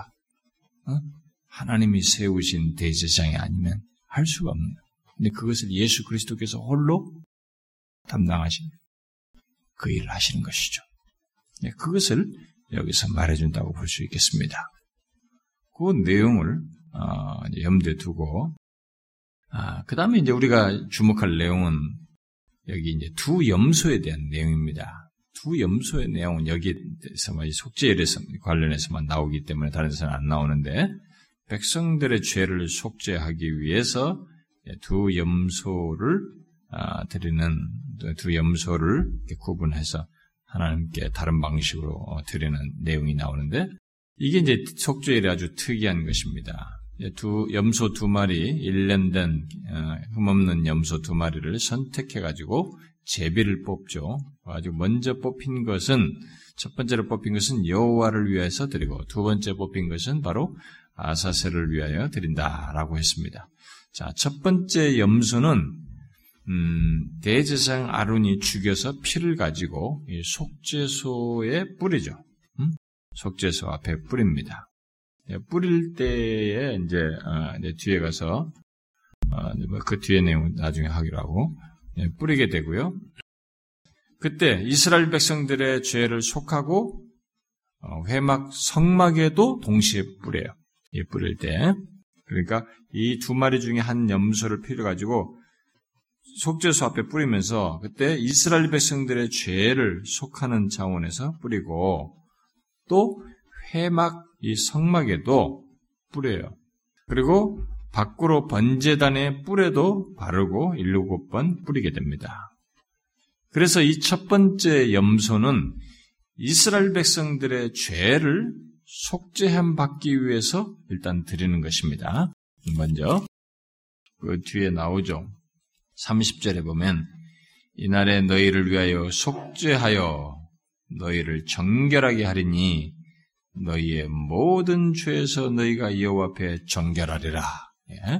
어? 하나님이 세우신 대제장이 아니면 할 수가 없는 거예요. 근데 그것을 예수 그리스도께서 홀로 담당하신 그 일을 하시는 것이죠. 네, 그것을 여기서 말해준다고 볼 수 있겠습니다. 그 내용을 어, 염두에 두고 아, 그 다음에 이제 우리가 주목할 내용은 여기 이제 두 염소에 대한 내용입니다. 두 염소의 내용은 여기에서만 속죄에 관련해서만 나오기 때문에 다른 데서는 안 나오는데 백성들의 죄를 속죄하기 위해서 두 염소를 아, 드리는 두 염소를 구분해서 하나님께 다른 방식으로 어, 드리는 내용이 나오는데 이게 이제 속죄일이 아주 특이한 것입니다. 두 염소 두 마리, 일년된 어, 흠없는 염소 두 마리를 선택해 가지고 제비를 뽑죠. 아주 먼저 뽑힌 것은 첫 번째로 뽑힌 것은 여호와를 위해서 드리고 두 번째 뽑힌 것은 바로 아사셀을 위하여 드린다라고 했습니다. 자, 첫 번째 염소는 음, 대제사장 아론이 죽여서 피를 가지고 속죄소에 뿌리죠. 음? 속죄소 앞에 뿌립니다. 예, 뿌릴 때에 이제, 어, 이제 뒤에 가서 어, 뭐그 뒤에 내용 나중에 하기로 하고 예, 뿌리게 되고요. 그때 이스라엘 백성들의 죄를 속하고 어, 회막 성막에도 동시에 뿌려요. 이 뿌릴 때 그러니까 이 두 마리 중에 한 염소를 피를 가지고 속죄소 앞에 뿌리면서 그때 이스라엘 백성들의 죄를 속하는 차원에서 뿌리고 또 회막 이 성막에도 뿌려요. 그리고 밖으로 번제단의 뿔에도 바르고 일곱 번 뿌리게 됩니다. 그래서 이 첫 번째 염소는 이스라엘 백성들의 죄를 속죄함 받기 위해서 일단 드리는 것입니다. 먼저 그 뒤에 나오죠. 30절에 보면 이날에 너희를 위하여 속죄하여 너희를 정결하게 하리니 너희의 모든 죄에서 너희가 여호와 앞에 정결하리라. 예?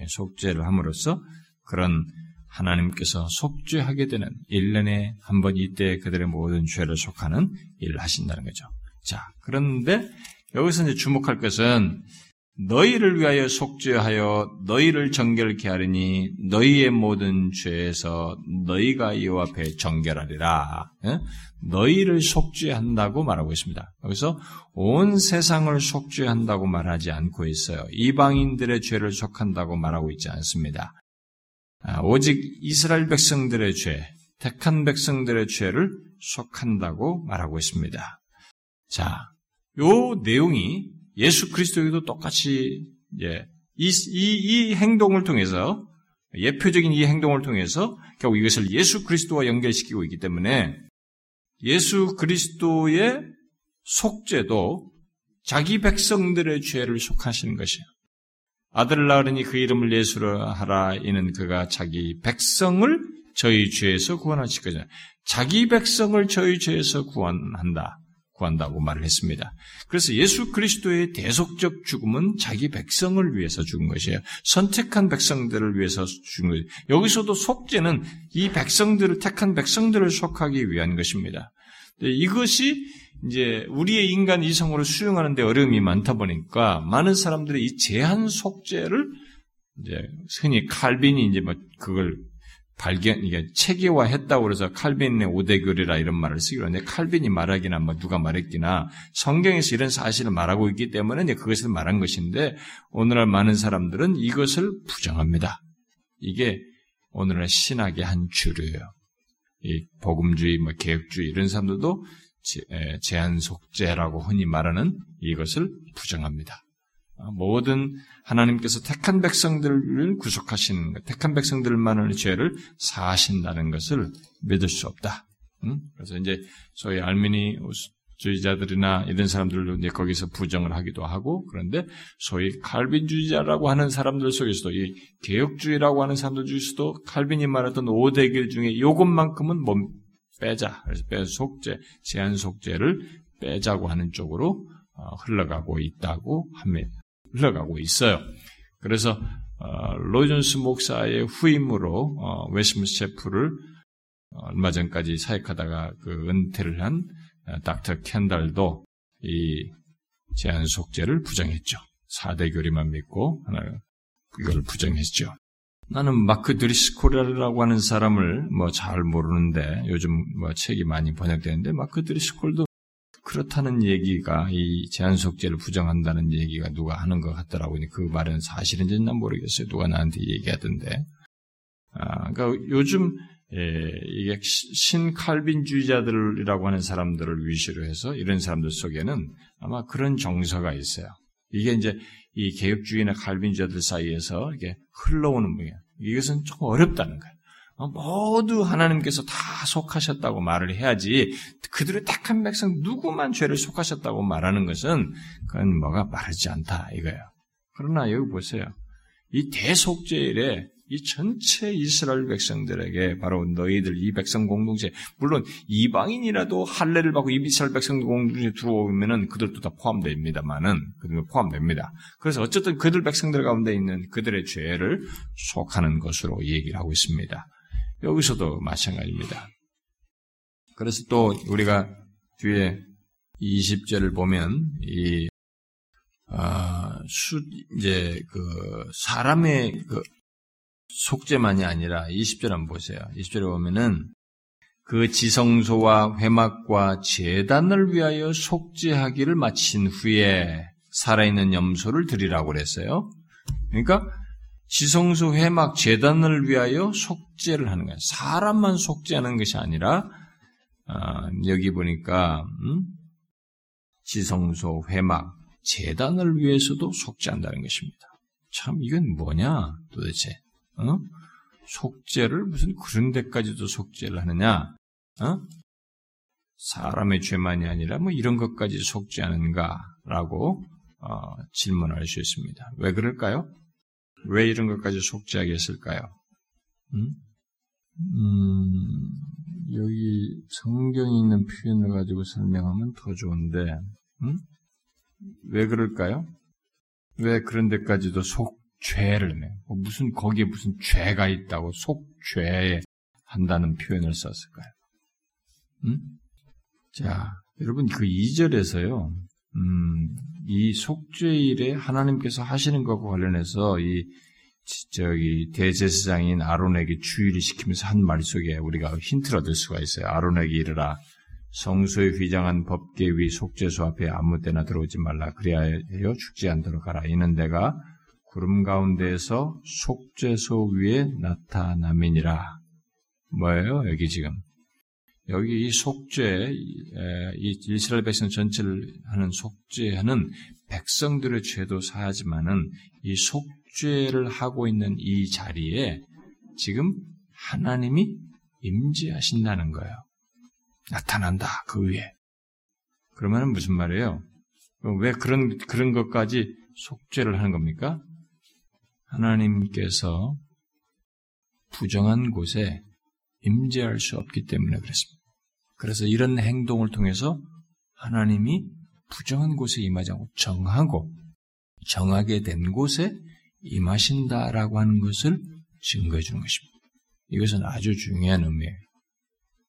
예 속죄를 함으로써 그런 하나님께서 속죄하게 되는 1년에 한 번 이때 그들의 모든 죄를 속하는 일을 하신다는 거죠. 자, 그런데 여기서 이제 주목할 것은 너희를 위하여 속죄하여 너희를 정결케 하리니 너희의 모든 죄에서 너희가 여호와 앞에 정결하리라. 예? 너희를 속죄한다고 말하고 있습니다. 여기서 온 세상을 속죄한다고 말하지 않고 있어요. 이방인들의 죄를 속한다고 말하고 있지 않습니다. 아, 오직 이스라엘 백성들의 죄, 택한 백성들의 죄를 속한다고 말하고 있습니다. 자, 요 내용이 예수 그리스도에도 똑같이 예, 이, 이, 이 행동을 통해서 예표적인 이 행동을 통해서 결국 이것을 예수 그리스도와 연결시키고 있기 때문에 예수 그리스도의 속죄도 자기 백성들의 죄를 속하시는 것이에요. 아들을 낳으니 그 이름을 예수로 하라 이는 그가 자기 백성을 저희 죄에서 구원하실 거잖아요. 자기 백성을 저희 죄에서 구원한다. 구한다고 말을 했습니다. 그래서 예수 그리스도의 대속적 죽음은 자기 백성을 위해서 죽은 것이에요. 선택한 백성들을 위해서 죽은 거예요. 여기서도 속죄는 이 백성들을 택한 백성들을 속하기 위한 것입니다. 이것이 이제 우리의 인간 이성으로 수용하는 데 어려움이 많다 보니까 많은 사람들이 이 제한 속죄를 이제 흔히 칼빈이 이제 뭐 그걸 발견, 이게 체계화했다고 그래서 칼빈의 오대교리라 이런 말을 쓰기로 하는데 칼빈이 말하기나 뭐 누가 말했기나 성경에서 이런 사실을 말하고 있기 때문에 이제 그것을 말한 것인데 오늘날 많은 사람들은 이것을 부정합니다. 이게 오늘날 신학의 한 주류예요. 이 복음주의, 뭐 개혁주의 이런 사람들도 제한 속죄라고 흔히 말하는 이것을 부정합니다. 모든 하나님께서 택한 백성들을 구속하시는 것, 택한 백성들만의 죄를 사하신다는 것을 믿을 수 없다. 응? 그래서 이제 소위 알미니 주의자들이나 이런 사람들도 이제 거기서 부정을 하기도 하고 그런데 소위 칼빈주의자라고 하는 사람들 속에서도 이 개혁주의라고 하는 사람들 중에서도 칼빈이 말했던 5대 길 중에 이것만큼은 뭐 빼자. 그래서 빼 속죄, 제한 속죄를 빼자고 하는 쪽으로 어, 흘러가고 있다고 합니다. 흘러가고 있어요. 그래서 어, 로이드 존스 목사의 후임으로 어, 웨스트민스터 채플을 얼마 전까지 사역하다가 그 은퇴를 한 어, 닥터 켄달도 이 제한 속죄를 부정했죠. 4대 교리만 믿고 하나 이걸 부정했죠. 나는 마크 드리스콜이라고 하는 사람을 뭐 잘 모르는데 요즘 뭐 책이 많이 번역되는데 마크 드리스콜도 그렇다는 얘기가 이 제한속죄를 부정한다는 얘기가 누가 하는 것 같더라고요. 그 말은 사실인지는 모르겠어요. 누가 나한테 얘기하던데. 아, 그러니까 요즘 예, 이게 신칼빈주의자들이라고 하는 사람들을 위시로 해서 이런 사람들 속에는 아마 그런 정서가 있어요. 이게 이제 이 개혁주의나 칼빈주의자들 사이에서 이게 흘러오는 분이에요. 이것은 조금 어렵다는 거예요. 어, 모두 하나님께서 다 속하셨다고 말을 해야지 그들의 딱한 백성 누구만 죄를 속하셨다고 말하는 것은 그건 뭐가 마르지 않다 이거예요. 그러나 여기 보세요. 이 대속죄일에 이 전체 이스라엘 백성들에게 바로 너희들 이 백성 공동체 물론 이방인이라도 할례를 받고 이스라엘 백성 공동체에 들어오면은 그들도 다 포함됩니다만은 그들 포함됩니다. 그래서 어쨌든 그들 백성들 가운데 있는 그들의 죄를 속하는 것으로 얘기를 하고 있습니다. 여기서도 마찬가지입니다. 그래서 또 우리가 뒤에 20절을 보면 이 아, 수, 이제, 그, 사람의 그 속죄만이 아니라 20절 한번 보세요. 20절에 보면은 그 지성소와 회막과 재단을 위하여 속죄하기를 마친 후에 살아있는 염소를 드리라고 그랬어요. 그러니까 지성소 회막 재단을 위하여 속죄를 하는 거예요. 사람만 속죄하는 것이 아니라 아, 여기 보니까 음? 지성소 회막 재단을 위해서도 속죄한다는 것입니다. 참 이건 뭐냐 도대체 어? 속죄를 무슨 그런 데까지도 속죄를 하느냐? 어? 사람의 죄만이 아니라 뭐 이런 것까지 속죄하는가라고 어, 질문할 수 있습니다. 왜 그럴까요? 왜 이런 것까지 속죄하게 했을까요? 음? 음, 여기 성경에 있는 표현을 가지고 설명하면 더 좋은데, 음? 왜 그럴까요? 왜 그런 데까지도 속 죄를 내. 뭐 무슨 거기에 무슨 죄가 있다고 속죄 한다는 표현을 썼을까요? 음? 자, 여러분 그 2절에서요. 음, 이 속죄일에 하나님께서 하시는 것과 관련해서 이 저기 대제사장인 아론에게 주의를 시키면서 한 말 속에 우리가 힌트를 얻을 수가 있어요. 아론에게 이르라 성소에 휘장한 법계 위 속죄소 앞에 아무 때나 들어오지 말라 그리하여 죽지 않도록 하라 이는 내가 구름 가운데에서 속죄소 위에 나타남이니라. 뭐예요? 여기 지금 여기 이 속죄, 이 이스라엘 백성 전체를 하는 속죄하는 백성들의 죄도 사하지만은 이 속죄를 하고 있는 이 자리에 지금 하나님이 임재하신다는 거예요. 나타난다 그 위에. 그러면 무슨 말이에요? 왜 그런 그런 것까지 속죄를 하는 겁니까? 하나님께서 부정한 곳에 임재할 수 없기 때문에 그렇습니다. 그래서 이런 행동을 통해서 하나님이 부정한 곳에 임하지 않고 정하고 정하게 된 곳에 임하신다라고 하는 것을 증거해 주는 것입니다. 이것은 아주 중요한 의미예요.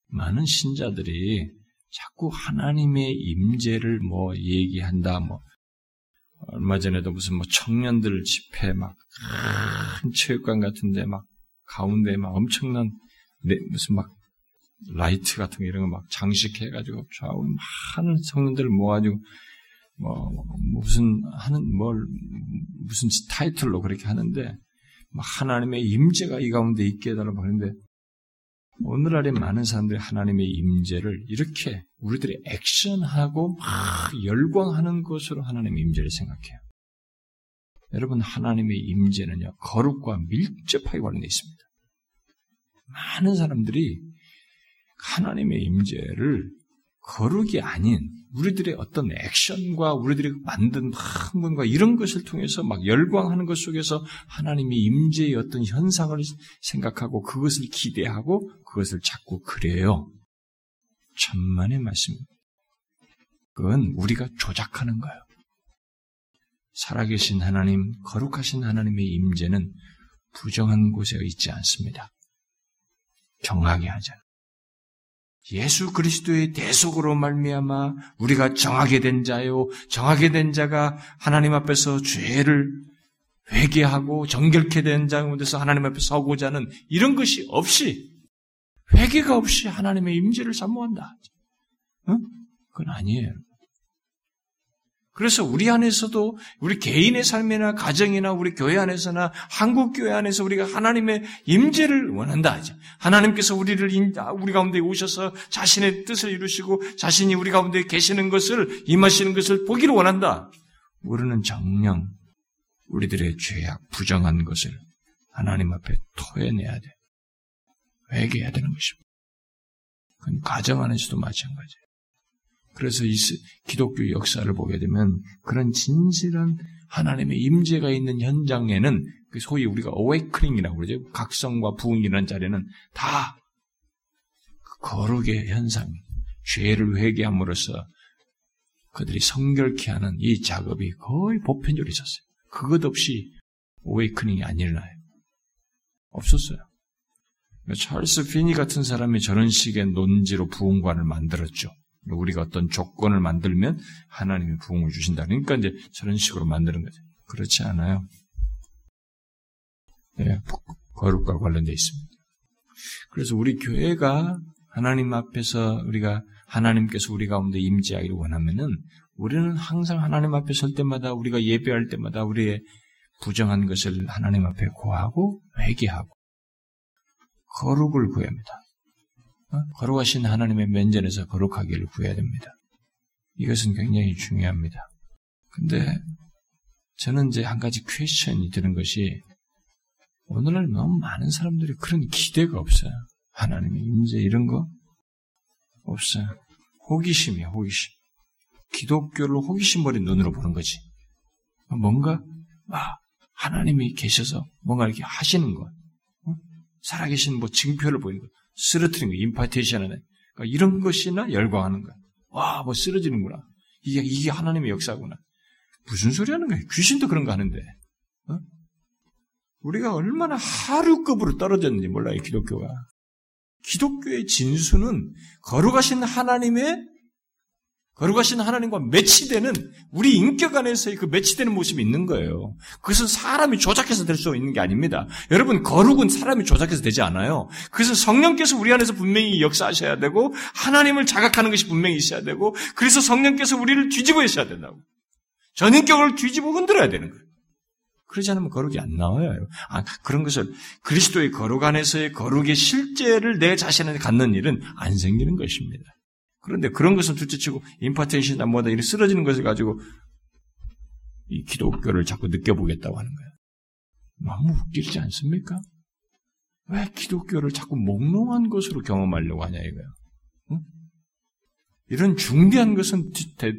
많은 신자들이 자꾸 하나님의 임재를 뭐 얘기한다, 뭐 얼마 전에도 무슨 뭐 청년들 집회 막 큰 체육관 같은데 막 가운데 막 엄청난 네, 무슨 막 라이트 같은 거 이런 거 막 장식해가지고 좌우 많은 성년들을 모아가지고 뭐 무슨 하는 뭘 무슨 타이틀로 그렇게 하는데 막 하나님의 임재가 이 가운데 있게 해달라고 하는데 오늘날에 많은 사람들이 하나님의 임재를 이렇게 우리들이 액션하고 막 열광하는 것으로 하나님의 임재를 생각해요. 여러분 하나님의 임재는요 거룩과 밀접하게 관련되어 있습니다. 많은 사람들이 하나님의 임재를 거룩이 아닌 우리들의 어떤 액션과 우리들이 만든 학문과 이런 것을 통해서 막 열광하는 것 속에서 하나님의 임재의 어떤 현상을 생각하고 그것을 기대하고 그것을 자꾸 그래요. 천만의 말씀입니다. 그건 우리가 조작하는 거예요. 살아계신 하나님, 거룩하신 하나님의 임재는 부정한 곳에 있지 않습니다. 정하게 하자. 예수 그리스도의 대속으로 말미암아 우리가 정하게 된 자요, 정하게 된 자가 하나님 앞에서 죄를 회개하고 정결케 된 자 가운데서 하나님 앞에 서고자 하는 이런 것이 없이 회개가 없이 하나님의 임재를 사모한다. 어? 그건 아니에요. 그래서 우리 안에서도 우리 개인의 삶이나 가정이나 우리 교회 안에서나 한국 교회 안에서 우리가 하나님의 임재를 원한다. 하나님께서 우리를 우리 가운데 오셔서 자신의 뜻을 이루시고 자신이 우리 가운데 계시는 것을 임하시는 것을 보기를 원한다. 우리는 정령 우리들의 죄악 부정한 것을 하나님 앞에 토해내야 돼. 회개해야 되는 것입니다. 그건 가정 안에서도 마찬가지예요. 그래서 이 기독교 역사를 보게 되면 그런 진실한 하나님의 임재가 있는 현장에는 그 소위 우리가 어웨이크닝이라고 그러죠. 각성과 부흥이라는 자리는 다그 거룩의 현상, 죄를 회개함으로써 그들이 성결케 하는 이 작업이 거의 보편적으로 있었어요. 그것 없이 어웨이크닝이 안 일어나요. 없었어요. 찰스 피니 같은 사람이 저런 식의 논지로 부흥관을 만들었죠. 우리가 어떤 조건을 만들면 하나님이 부흥을 주신다. 그러니까 이제 저런 식으로 만드는 거죠. 그렇지 않아요. 네, 거룩과 관련되어 있습니다. 그래서 우리 교회가 하나님 앞에서 우리가 하나님께서 우리 가운데 임재하기를 원하면은 우리는 항상 하나님 앞에 설 때마다 우리가 예배할 때마다 우리의 부정한 것을 하나님 앞에 고하고 회개하고 거룩을 구합니다. 어? 거룩하신 하나님의 면전에서 거룩하기를 구해야 됩니다. 이것은 굉장히 중요합니다. 근데 저는 이제 한 가지 퀘션이 드는 것이 오늘날 너무 많은 사람들이 그런 기대가 없어요. 하나님의 임재 이런 거 없어요. 호기심이야, 호기심. 기독교를 호기심 어린 눈으로 보는 거지. 뭔가 아, 하나님이 계셔서 뭔가 이렇게 하시는 것, 어? 살아계신 뭐 증표를 보이는 것, 쓰러뜨리는 거, 임파테이션 하는 그러니까 이런 것이나 열광하는 거야. 와, 뭐 쓰러지는구나. 이게, 이게 하나님의 역사구나. 무슨 소리 하는 거야? 귀신도 그런 거 하는데. 어? 우리가 얼마나 하류급으로 떨어졌는지 몰라요, 기독교가. 기독교의 진수는 거룩하신 하나님의 거룩하신 하나님과 매치되는 우리 인격 안에서의 그 매치되는 모습이 있는 거예요. 그것은 사람이 조작해서 될 수 있는 게 아닙니다. 여러분 거룩은 사람이 조작해서 되지 않아요. 그것은 성령께서 우리 안에서 분명히 역사하셔야 되고 하나님을 자각하는 것이 분명히 있어야 되고 그래서 성령께서 우리를 뒤집어 셔야 된다고. 전인격을 뒤집어 흔들어야 되는 거예요. 그러지 않으면 거룩이 안 나와요. 아, 그런 것을 그리스도의 거룩 안에서의 거룩의 실제를 내 자신을 갖는 일은 안 생기는 것입니다. 그런데 그런 것은 둘째치고 임파테이션이나 뭐다 이렇게 쓰러지는 것을 가지고 이 기독교를 자꾸 느껴보겠다고 하는 거예요. 너무 웃기지 않습니까? 왜 기독교를 자꾸 몽롱한 것으로 경험하려고 하냐 이거예요. 응? 이런 중대한 것은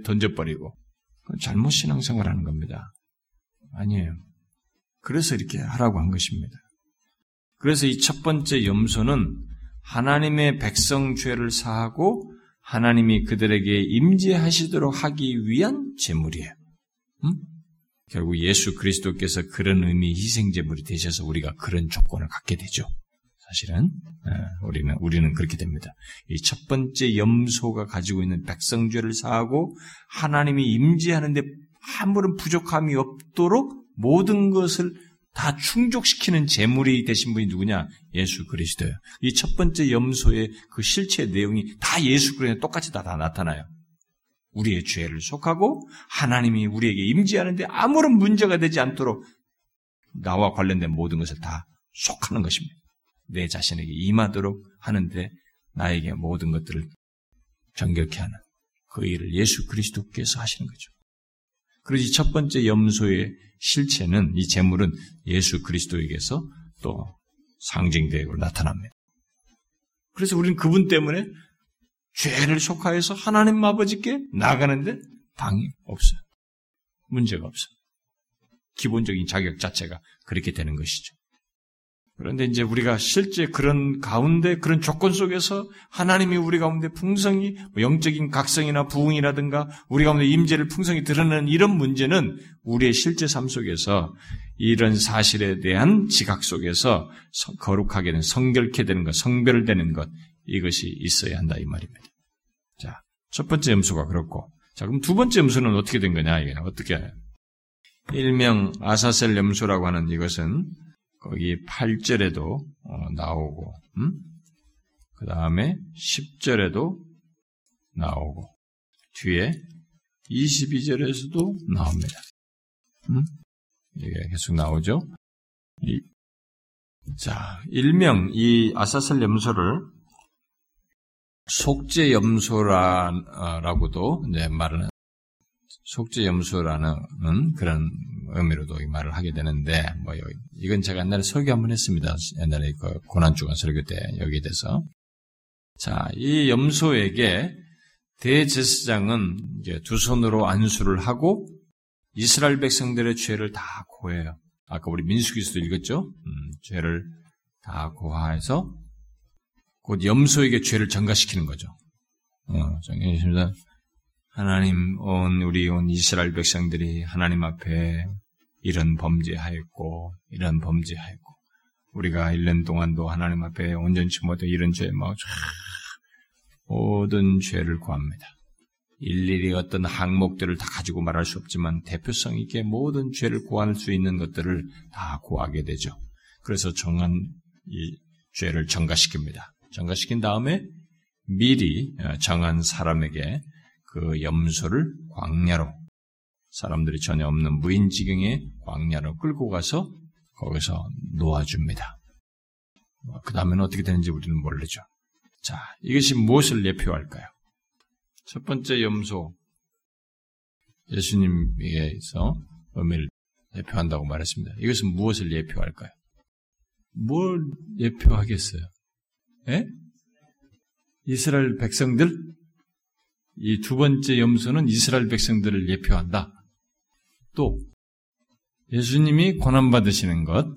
던져버리고 잘못 신앙생활하는 겁니다. 아니에요. 그래서 이렇게 하라고 한 것입니다. 그래서 이 첫 번째 염소는 하나님의 백성 죄를 사하고 하나님이 그들에게 임재하시도록 하기 위한 제물이에요. 음? 결국 예수 그리스도께서 그런 의미 희생 제물이 되셔서 우리가 그런 조건을 갖게 되죠. 사실은 예, 우리는 우리는 그렇게 됩니다. 이 첫 번째 염소가 가지고 있는 백성죄를 사하고 하나님이 임재하는데 아무런 부족함이 없도록 모든 것을 다 충족시키는 제물이 되신 분이 누구냐? 예수 그리스도예요. 이 첫 번째 염소의 그 실체 내용이 다 예수 그리스도 똑같이 다, 다 나타나요. 우리의 죄를 속하고 하나님이 우리에게 임재하는데 아무런 문제가 되지 않도록 나와 관련된 모든 것을 다 속하는 것입니다. 내 자신에게 임하도록 하는데 나에게 모든 것들을 정결케 하는 그 일을 예수 그리스도께서 하시는 거죠. 이첫 번째 염소의 실체는 이 재물은 예수 그리스도에게서 또 상징되고 나타납니다. 그래서 우리는 그분 때문에 죄를 속하여서 하나님 아버지께 나가는데 방이 없어요. 문제가 없어요. 기본적인 자격 자체가 그렇게 되는 것이죠. 그런데 이제 우리가 실제 그런 가운데 그런 조건 속에서 하나님이 우리 가운데 풍성히 뭐 영적인 각성이나 부흥이라든가 우리 가운데 임재를 풍성히 드러내는 이런 문제는 우리의 실제 삶 속에서 이런 사실에 대한 지각 속에서 거룩하게 된 성결케 되는 것, 성별되는 것 이것이 있어야 한다 이 말입니다. 자, 첫 번째 음수가 그렇고. 자 그럼 두 번째 음수는 어떻게 된 거냐 이게. 어떻게? 일명 아사셀 염소라고 하는 이것은 거기 8절에도 어, 나오고, 음? 그 다음에 10절에도 나오고, 뒤에 22절에서도 나옵니다. 음? 이게 계속 나오죠? 이, 자, 일명 이 아사셀 염소를 속죄 염소라고도 말을 속죄 염소라는 그런 의미로도 말을 하게 되는데 뭐 이건 제가 옛날에 설교 한번 했습니다. 옛날에 그 고난 주간 설교 때 여기에 대해서 자, 이 염소에게 대제사장은 이제 두 손으로 안수를 하고 이스라엘 백성들의 죄를 다 고해요. 아까 우리 민수기서도 읽었죠? 음, 죄를 다 고하해서 곧 염소에게 죄를 전가시키는 거죠. 어, 정리했습니다. 하나님 온 우리 온 이스라엘 백성들이 하나님 앞에 이런 범죄하였고 이런 범죄하였고 우리가 1년 동안도 하나님 앞에 온전치 못해 이런 죄, 뭐, 모든 죄를 구합니다. 일일이 어떤 항목들을 다 가지고 말할 수 없지만 대표성 있게 모든 죄를 구할 수 있는 것들을 다 구하게 되죠. 그래서 정한 이 죄를 정가시킵니다. 정가시킨 다음에 미리 어, 정한 사람에게 그 염소를 광야로 사람들이 전혀 없는 무인지경의 광야로 끌고 가서 거기서 놓아줍니다. 뭐, 그 다음에는 어떻게 되는지 우리는 모르죠. 자, 이것이 무엇을 예표할까요? 첫 번째 염소, 예수님에게서 의미를 예표한다고 말했습니다. 이것은 무엇을 예표할까요? 뭘 예표하겠어요? 예? 이스라엘 백성들? 이 두 번째 염소는 이스라엘 백성들을 예표한다. 또, 예수님이 고난 받으시는 것.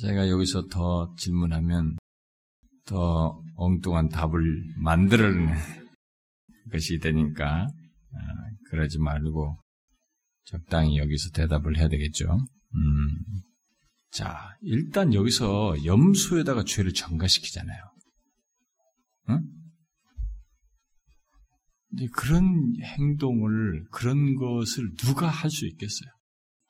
제가 여기서 더 질문하면 더 엉뚱한 답을 만들어내는 것이 되니까 아, 그러지 말고 적당히 여기서 대답을 해야 되겠죠. 음. 자, 일단 여기서 염소에다가 죄를 전가시키잖아요. 응? 그런 행동을, 그런 것을 누가 할 수 있겠어요?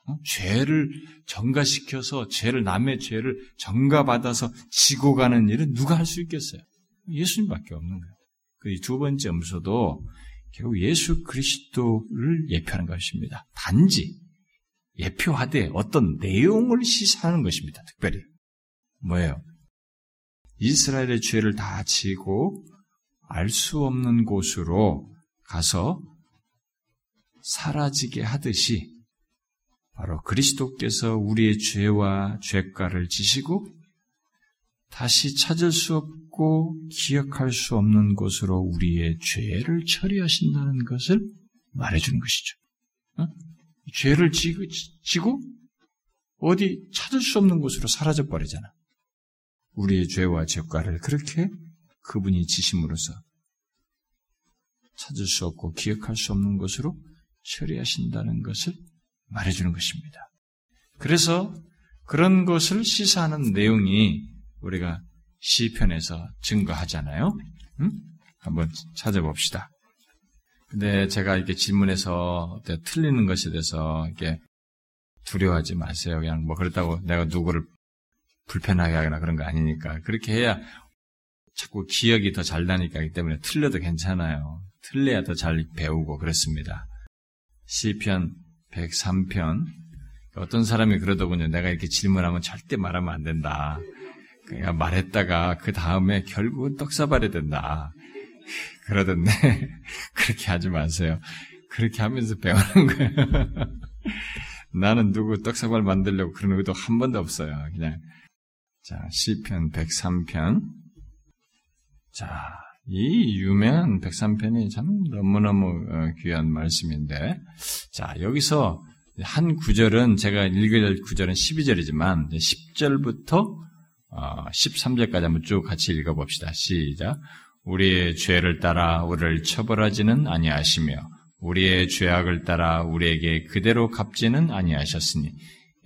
어? 죄를 전가시켜서 죄를 남의 죄를 전가받아서 지고 가는 일은 누가 할 수 있겠어요? 예수님밖에 없는 거예요. 그 두 번째 음소도 결국 예수 그리스도를 예표하는 것입니다. 단지 예표하되 어떤 내용을 시사하는 것입니다. 특별히 뭐예요? 이스라엘의 죄를 다 지고 알 수 없는 곳으로 가서 사라지게 하듯이 바로 그리스도께서 우리의 죄와 죄가를 지시고 다시 찾을 수 없고 기억할 수 없는 곳으로 우리의 죄를 처리하신다는 것을 말해주는 것이죠. 어? 죄를 지고, 지고 어디 찾을 수 없는 곳으로 사라져 버리잖아. 우리의 죄와 죄가를 그렇게 그분이 지심으로써 찾을 수 없고 기억할 수 없는 것으로 처리하신다는 것을 말해주는 것입니다. 그래서 그런 것을 시사하는 내용이 우리가 시편에서 증거하잖아요. 음? 한번 찾아봅시다. 근데 제가 이렇게 질문해서 틀리는 것에 대해서 이렇게 두려워하지 마세요. 그냥 뭐 그렇다고 내가 누구를 불편하게 하거나 그런 거 아니니까. 그렇게 해야 자꾸 기억이 더 잘 나니까 이 때문에 틀려도 괜찮아요. 틀려야 더 잘 배우고 그렇습니다. 시편 103편. 어떤 사람이 그러더군요. 내가 이렇게 질문하면 절대 말하면 안 된다. 그러니까 말했다가 그 다음에 결국은 떡사발이 된다. 그러던데 그렇게 하지 마세요. 그렇게 하면서 배우는 거예요. 나는 누구 떡사발 만들려고 그런 의도 한 번도 없어요. 그냥 자 시편 103편 자 이 유명한 103편이 참 너무너무 어, 귀한 말씀인데, 자, 여기서 한 구절은 제가 읽을 구절은 12절이지만, 10절부터 13절까지 어, 한번 쭉 같이 읽어봅시다. 시작. 우리의 죄를 따라 우리를 처벌하지는 아니하시며, 우리의 죄악을 따라 우리에게 그대로 갚지는 아니하셨으니,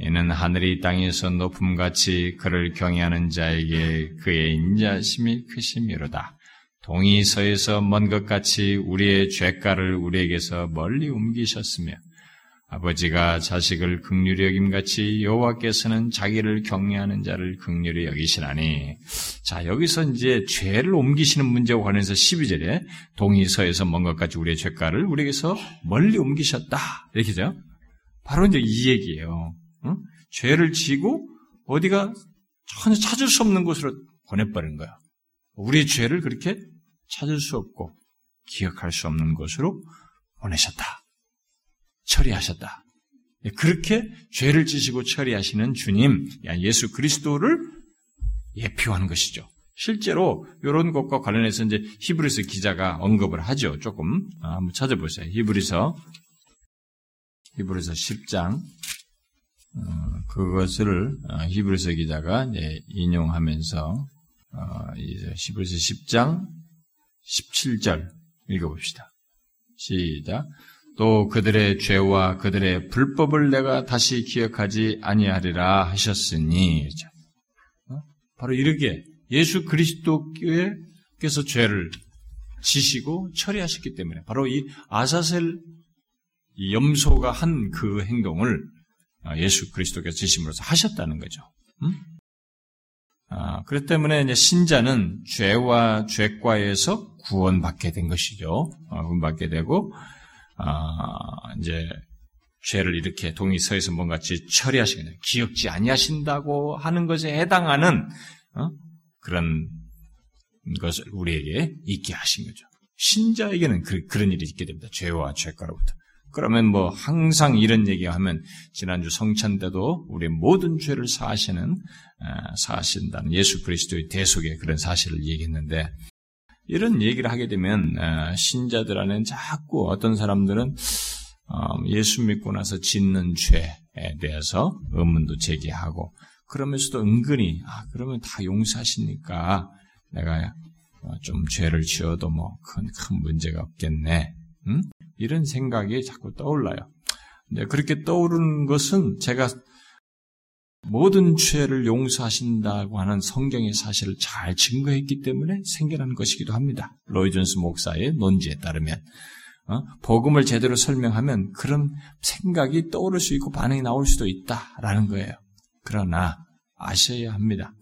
이는 하늘이 땅에서 높음같이 그를 경외하는 자에게 그의 인자심이 크심이로다. 동이 서에서 먼 것 같이 우리의 죄가를 우리에게서 멀리 옮기셨으며 아버지가 자식을 극률히 여김 같이 여호와께서는 자기를 경외하는 자를 극률히 여기시나니 자 여기서 이제 죄를 옮기시는 문제와 관련해서 12절에 동의서에서 먼 것까지 우리의 죄가를 우리에게서 멀리 옮기셨다. 이렇게죠? 바로 이제 이 얘기예요. 응? 죄를 지고 어디가 전혀 찾을 수 없는 곳으로 보내버린 거야. 우리의 죄를 그렇게 찾을 수 없고 기억할 수 없는 곳으로 보내셨다 처리하셨다. 예, 그렇게 죄를 지시고 처리하시는 주님, 예수 그리스도를 예표하는 것이죠. 실제로 이런 것과 관련해서 이제 히브리서 기자가 언급을 하죠. 조금 아, 한번 찾아보세요. 히브리서 히브리서 10장 어, 그것을 어, 히브리서 기자가 인용하면서 어, 히브리서 10장 17절 읽어봅시다. 시작. 또 그들의 죄와 그들의 불법을 내가 다시 기억하지 아니하리라 하셨으니 어? 바로 이렇게 예수 그리스도께서 죄를 지시고 처리하셨기 때문에 바로 이 아사셀 염소가 한 그 행동을 예수 그리스도께서 지심으로써 하셨다는 거죠. 음? 아, 그렇기 때문에 이제 신자는 죄와 죄과에서 구원받게 된 것이죠. 아, 구원받게 되고 아, 이제 죄를 이렇게 동의서에서 뭔가 처리하시거든요. 기억지 아니하신다고 하는 것에 해당하는 어? 그런 것을 우리에게 있게 하신 거죠. 신자에게는 그, 런 일이 있게 됩니다. 죄와 죄가로부터. 그러면 뭐 항상 이런 얘기하면 지난주 성찬 때도 우리 모든 죄를 사하시는 아, 사하신다는 예수 그리스도의 대속의 그런 사실을 얘기했는데 이런 얘기를 하게 되면 아, 신자들 안에 자꾸 어떤 사람들은 어, 예수 믿고 나서 짓는 죄에 대해서 의문도 제기하고 그러면서도 은근히 아 그러면 다 용서하시니까 내가 어, 좀 죄를 지어도 뭐큰큰 문제가 없겠네. 응? 이런 생각이 자꾸 떠올라요. 근데 그렇게 떠오르는 것은 제가 모든 죄를 용서하신다고 하는 성경의 사실을 잘 증거했기 때문에 생겨난 것이기도 합니다. 로이 존스 목사의 논지에 따르면 어? 복음을 제대로 설명하면 그런 생각이 떠오를 수 있고 반응이 나올 수도 있다라는 거예요. 그러나 아셔야 합니다.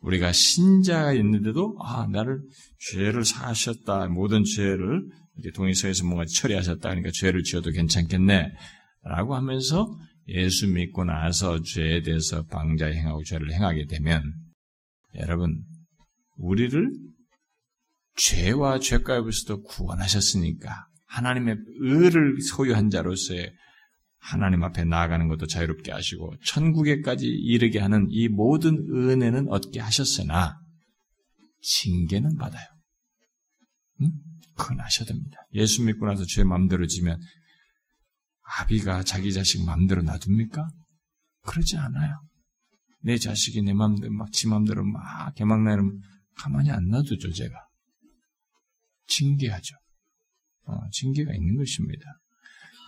우리가 신자가 있는데도 아 나를 죄를 사하셨다 모든 죄를 이렇게 동의서에서 뭔가 처리하셨다 그러니까 죄를 지어도 괜찮겠네라고 하면서 예수 믿고 나서 죄에 대해서 방자 행하고 죄를 행하게 되면 여러분 우리를 죄와 죄가에서도 구원하셨으니까 하나님의 의를 소유한 자로서의 하나님 앞에 나아가는 것도 자유롭게 하시고 천국에까지 이르게 하는 이 모든 은혜는 얻게 하셨으나 징계는 받아요. 응? 그건 아셔야 됩니다. 예수 믿고 나서 죄 마음대로 지면 아비가 자기 자식 마음대로 놔둡니까? 그러지 않아요. 내 자식이 내 마음대로 막 지 마음대로 막 개막나면 가만히 안 놔두죠, 제가. 징계하죠. 어, 징계가 있는 것입니다.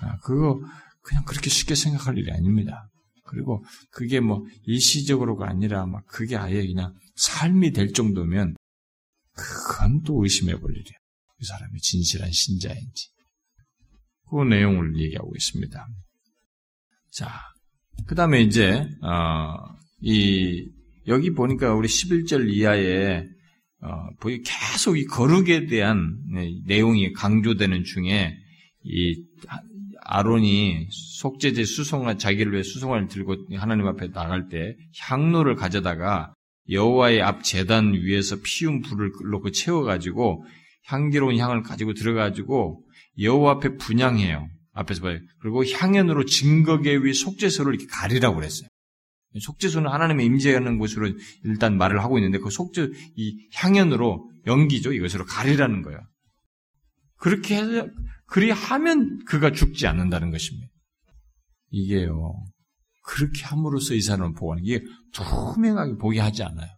아, 그거 그냥 그렇게 쉽게 생각할 일이 아닙니다. 그리고 그게 뭐 일시적으로가 아니라 막 그게 아예 그냥 삶이 될 정도면 그건 또 의심해 볼 일이야. 그 사람이 진실한 신자인지. 그 내용을 얘기하고 있습니다. 자, 그 다음에 이제, 어, 이, 여기 보니까 우리 11절 이하에, 어, 계속 이 거룩에 대한 내용이 강조되는 중에, 이, 아론이 속죄제 수송화, 자기를 위해 수송화를 들고 하나님 앞에 나갈 때 향로를 가져다가 여호와의 앞 재단 위에서 피운 불을 놓고 채워가지고 향기로운 향을 가지고 들어가지고 여호와 앞에 분양해요. 앞에서 봐요. 그리고 향연으로 증거계 위 속죄소를 이렇게 가리라고 그랬어요. 속죄소는 하나님의 임재하는 곳으로 일단 말을 하고 있는데 그 속죄 이 향연으로 연기죠. 이것으로 가리라는 거예요. 그렇게 해서 그리 하면 그가 죽지 않는다는 것입니다. 이게요. 그렇게 함으로써 이 사람을 보호하는 게 투명하게 보게 하지 않아요.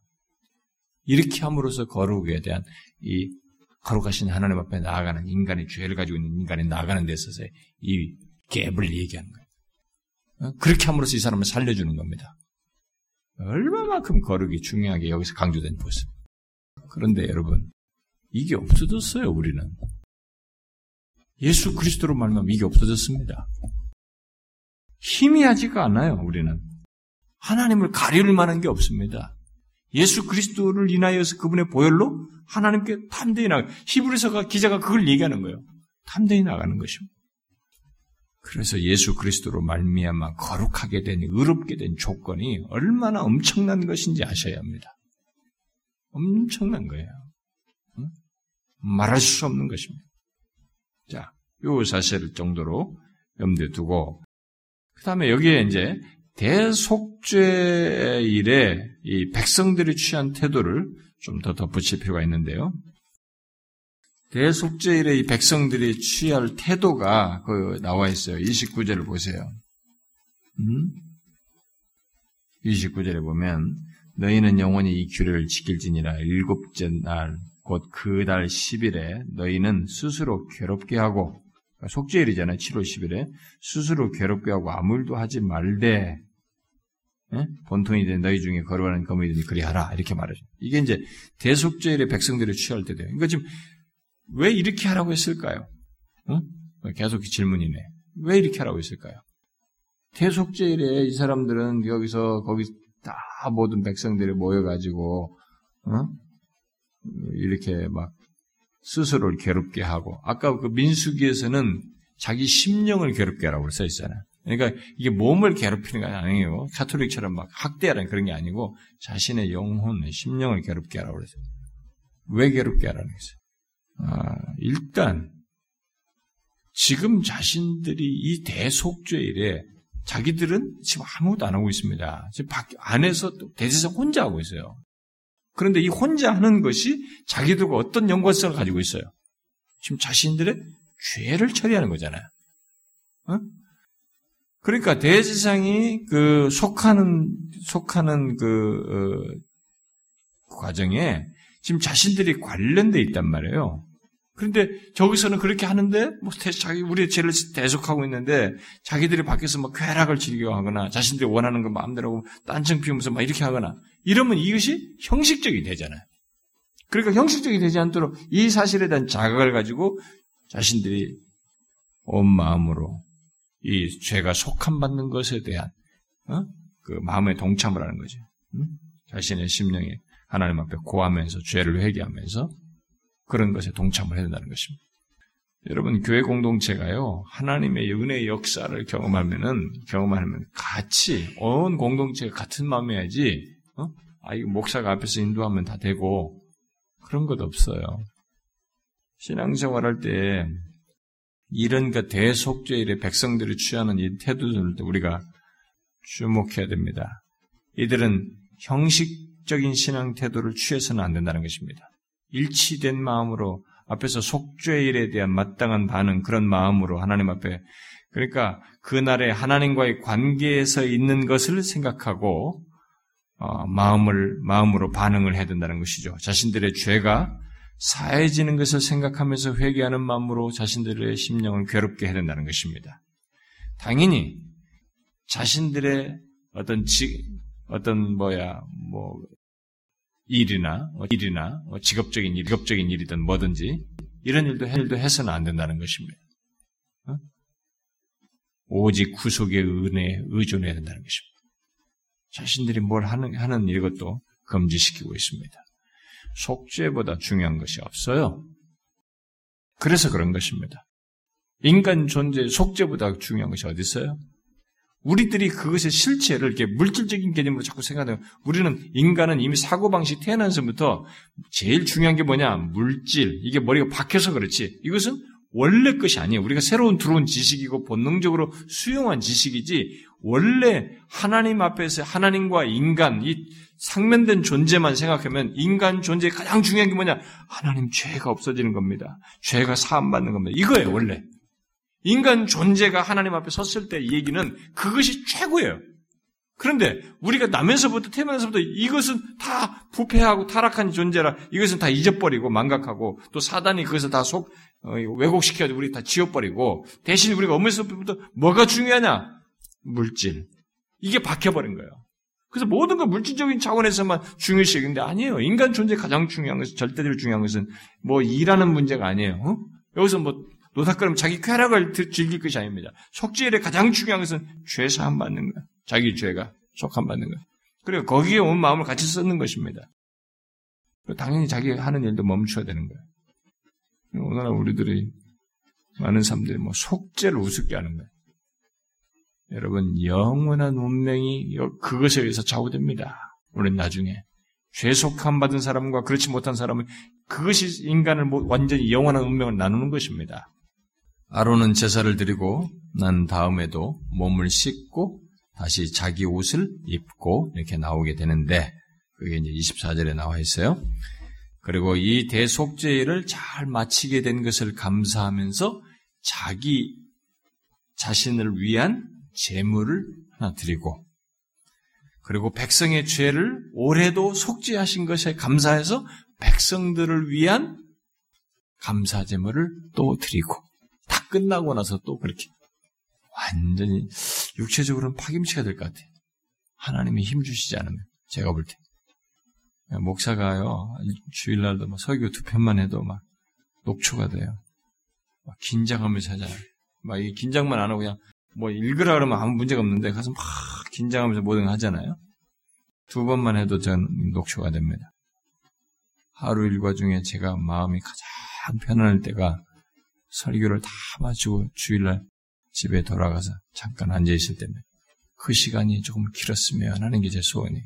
이렇게 함으로써 거룩에 대한 이 거룩하신 하나님 앞에 나아가는 인간의 죄를 가지고 있는 인간이 나아가는 데 있어서 이 갭을 얘기하는 거예요. 어? 그렇게 함으로써 이 사람을 살려주는 겁니다. 얼마만큼 거룩이 중요하게 여기서 강조된 모습. 그런데 여러분, 이게 없어졌어요, 우리는. 예수 그리스도로 말하면 이게 없어졌습니다. 희미하지가 않아요, 우리는. 하나님을 가릴 만한 게 없습니다. 예수 그리스도를 인하여서 그분의 보혈로 하나님께 탐대히 나가. 히브리서가 기자가 그걸 얘기하는 거예요. 탐대히 나가는 것입니다. 그래서 예수 그리스도로 말미암아 거룩하게 된 의롭게 된 조건이 얼마나 엄청난 것인지 아셔야 합니다. 엄청난 거예요. 응? 말할 수 없는 것입니다. 자, 요 사실 정도로 염두에 두고 그 다음에 여기에 이제 대속죄 일에 이 백성들이 취한 태도를 좀 더 덧붙일 필요가 있는데요. 대속죄 일에 이 백성들이 취할 태도가 그 나와 있어요. 29절을 보세요. 음? 29절에 보면 너희는 영원히 이 규례를 지킬지니라 일곱째 날 곧 그 달 10일에 너희는 스스로 괴롭게 하고 속죄일이잖아요. 7월 10일에 스스로 괴롭게 하고 아무 일도 하지 말되 예? 본통이 된 너희 중에 거룩하는 거물이니 그리하라 이렇게 말하죠. 이게 이제 대속죄일에 백성들이 취할 때 돼요. 그러니까 지금 왜 이렇게 하라고 했을까요? 어? 계속 질문이네. 왜 이렇게 하라고 했을까요? 대속죄일에 이 사람들은 여기서 거기 다 모든 백성들이 모여가지고 어? 이렇게 막 스스로를 괴롭게 하고 아까 그 민수기에서는 자기 심령을 괴롭게 하라고 써 있잖아요. 그러니까 이게 몸을 괴롭히는 건 아니에요. 카톨릭처럼 막 학대하는 그런 게 아니고 자신의 영혼, 심령을 괴롭게 하라고 그랬어요. 왜 괴롭게 하라는 거죠? 아, 일단 지금 자신들이 이 대속죄일에 자기들은 지금 아무것도 안 하고 있습니다. 지금 밖 안에서 대제사 혼자 하고 있어요. 그런데 이 혼자 하는 것이 자기들과 어떤 연관성을 가지고 있어요. 지금 자신들의 죄를 처리하는 거잖아요. 어? 그러니까 대제사장이 그 속하는 속하는 그 어, 과정에 지금 자신들이 관련돼 있단 말이에요. 그런데 저기서는 그렇게 하는데 뭐 자기 우리의 죄를 대속하고 있는데 자기들이 밖에서 뭐 쾌락을 즐겨 하거나 자신들이 원하는 거 마음대로 딴청 피우면서 막 이렇게 하거나 이러면 이것이 형식적이 되잖아요. 그러니까 형식적이 되지 않도록 이 사실에 대한 자각을 가지고 자신들이 온 마음으로 이 죄가 속한 받는 것에 대한 어? 그 마음의 동참을 하는 거죠. 응? 자신의 심령에 하나님 앞에 고하면서 죄를 회개하면서 그런 것에 동참을 해야 된다는 것입니다. 여러분 교회 공동체가요 하나님의 은혜의 역사를 경험하면은 경험하면 같이 온 공동체가 같은 마음이어야지 어? 아 이거 목사가 앞에서 인도하면 다 되고 그런 것 없어요. 신앙생활할 때 이런 그 대속죄일의 백성들이 취하는 이 태도들도 우리가 주목해야 됩니다. 이들은 형식적인 신앙 태도를 취해서는 안 된다는 것입니다. 일치된 마음으로 앞에서 속죄 일에 대한 마땅한 반응 그런 마음으로 하나님 앞에 그러니까 그날에 하나님과의 관계에서 있는 것을 생각하고 어, 마음을 마음으로 반응을 해야 된다는 것이죠. 자신들의 죄가 사해지는 것을 생각하면서 회개하는 마음으로 자신들의 심령을 괴롭게 해야 된다는 것입니다. 당연히 자신들의 어떤 지, 어떤 뭐야 뭐 일이나 뭐 일이나 뭐 직업적인 일, 직업적인 일이든 뭐든지 이런 일도 일도 해서는 안 된다는 것입니다. 어? 오직 구속의 은혜에 의존해야 된다는 것입니다. 자신들이 뭘 하는 하는 이것도 금지시키고 있습니다. 속죄보다 중요한 것이 없어요. 그래서 그런 것입니다. 인간 존재 속죄보다 중요한 것이 어디 있어요? 우리들이 그것의 실체를 이렇게 물질적인 개념으로 자꾸 생각해요. 우리는 인간은 이미 사고방식 태어난서부터 제일 중요한 게 뭐냐? 물질. 이게 머리가 박혀서 그렇지. 이것은 원래 것이 아니에요. 우리가 새로운 들어온 지식이고 본능적으로 수용한 지식이지 원래 하나님 앞에서 하나님과 인간 이 상면된 존재만 생각하면 인간 존재의 가장 중요한 게 뭐냐? 하나님 죄가 없어지는 겁니다. 죄가 사함받는 겁니다. 이거예요, 원래. 인간 존재가 하나님 앞에 섰을 때 얘기는 그것이 최고예요. 그런데 우리가 나면서부터 태어나서부터 이것은 다 부패하고 타락한 존재라 이것은 다 잊어버리고 망각하고 또 사단이 그것을 다속 어, 왜곡시켜서 우리 다 지워버리고 대신 우리가 어머니서부터 뭐가 중요하냐? 물질. 이게 박혀버린 거예요. 그래서 모든 건 물질적인 차원에서만 중요시 여기는데 아니에요. 인간 존재 가장 중요한 것은 절대적으로 중요한 것은 뭐 일하는 문제가 아니에요. 어? 여기서 뭐 노닥거리면 자기 쾌락을 즐길 것이 아닙니다. 속죄일에 가장 중요한 것은 죄 사함 받는 거야. 자기 죄가 속함 받는 거야. 그리고 거기에 온 마음을 같이 쓰는 것입니다. 당연히 자기 하는 일도 멈춰야 되는 거야. 오늘날 우리들이 많은 사람들이 뭐 속죄를 우습게 하는 거예요. 여러분 영원한 운명이 그것에 의해서 좌우됩니다. 우리는 나중에 죄속함 받은 사람과 그렇지 못한 사람은 그것이 인간을 완전히 영원한 운명을 나누는 것입니다. 아론은 제사를 드리고 난 다음에도 몸을 씻고 다시 자기 옷을 입고 이렇게 나오게 되는데 그게 이제 24절에 나와 있어요. 그리고 이 대속죄를 잘 마치게 된 것을 감사하면서 자기 자신을 위한 제물을 하나 드리고 그리고 백성의 죄를 올해도 속죄하신 것에 감사해서 백성들을 위한 감사 제물을 또 드리고 다 끝나고 나서 또 그렇게 완전히 육체적으로는 파김치가 될 것 같아요. 하나님이 힘 주시지 않으면 제가 볼 때. 목사가요 주일날도 막 설교 두 편만 해도 막 녹초가 돼요. 막 긴장하면서 하잖아요. 막 이 긴장만 안 하고 그냥 뭐 읽으라 그러면 아무 문제가 없는데 가서 막 긴장하면서 뭐든 하잖아요. 두 번만 해도 전 녹초가 됩니다. 하루 일과 중에 제가 마음이 가장 편안할 때가 설교를 다 마치고 주일날 집에 돌아가서 잠깐 앉아 있을 때면 그 시간이 조금 길었으면 하는 게 제 소원이.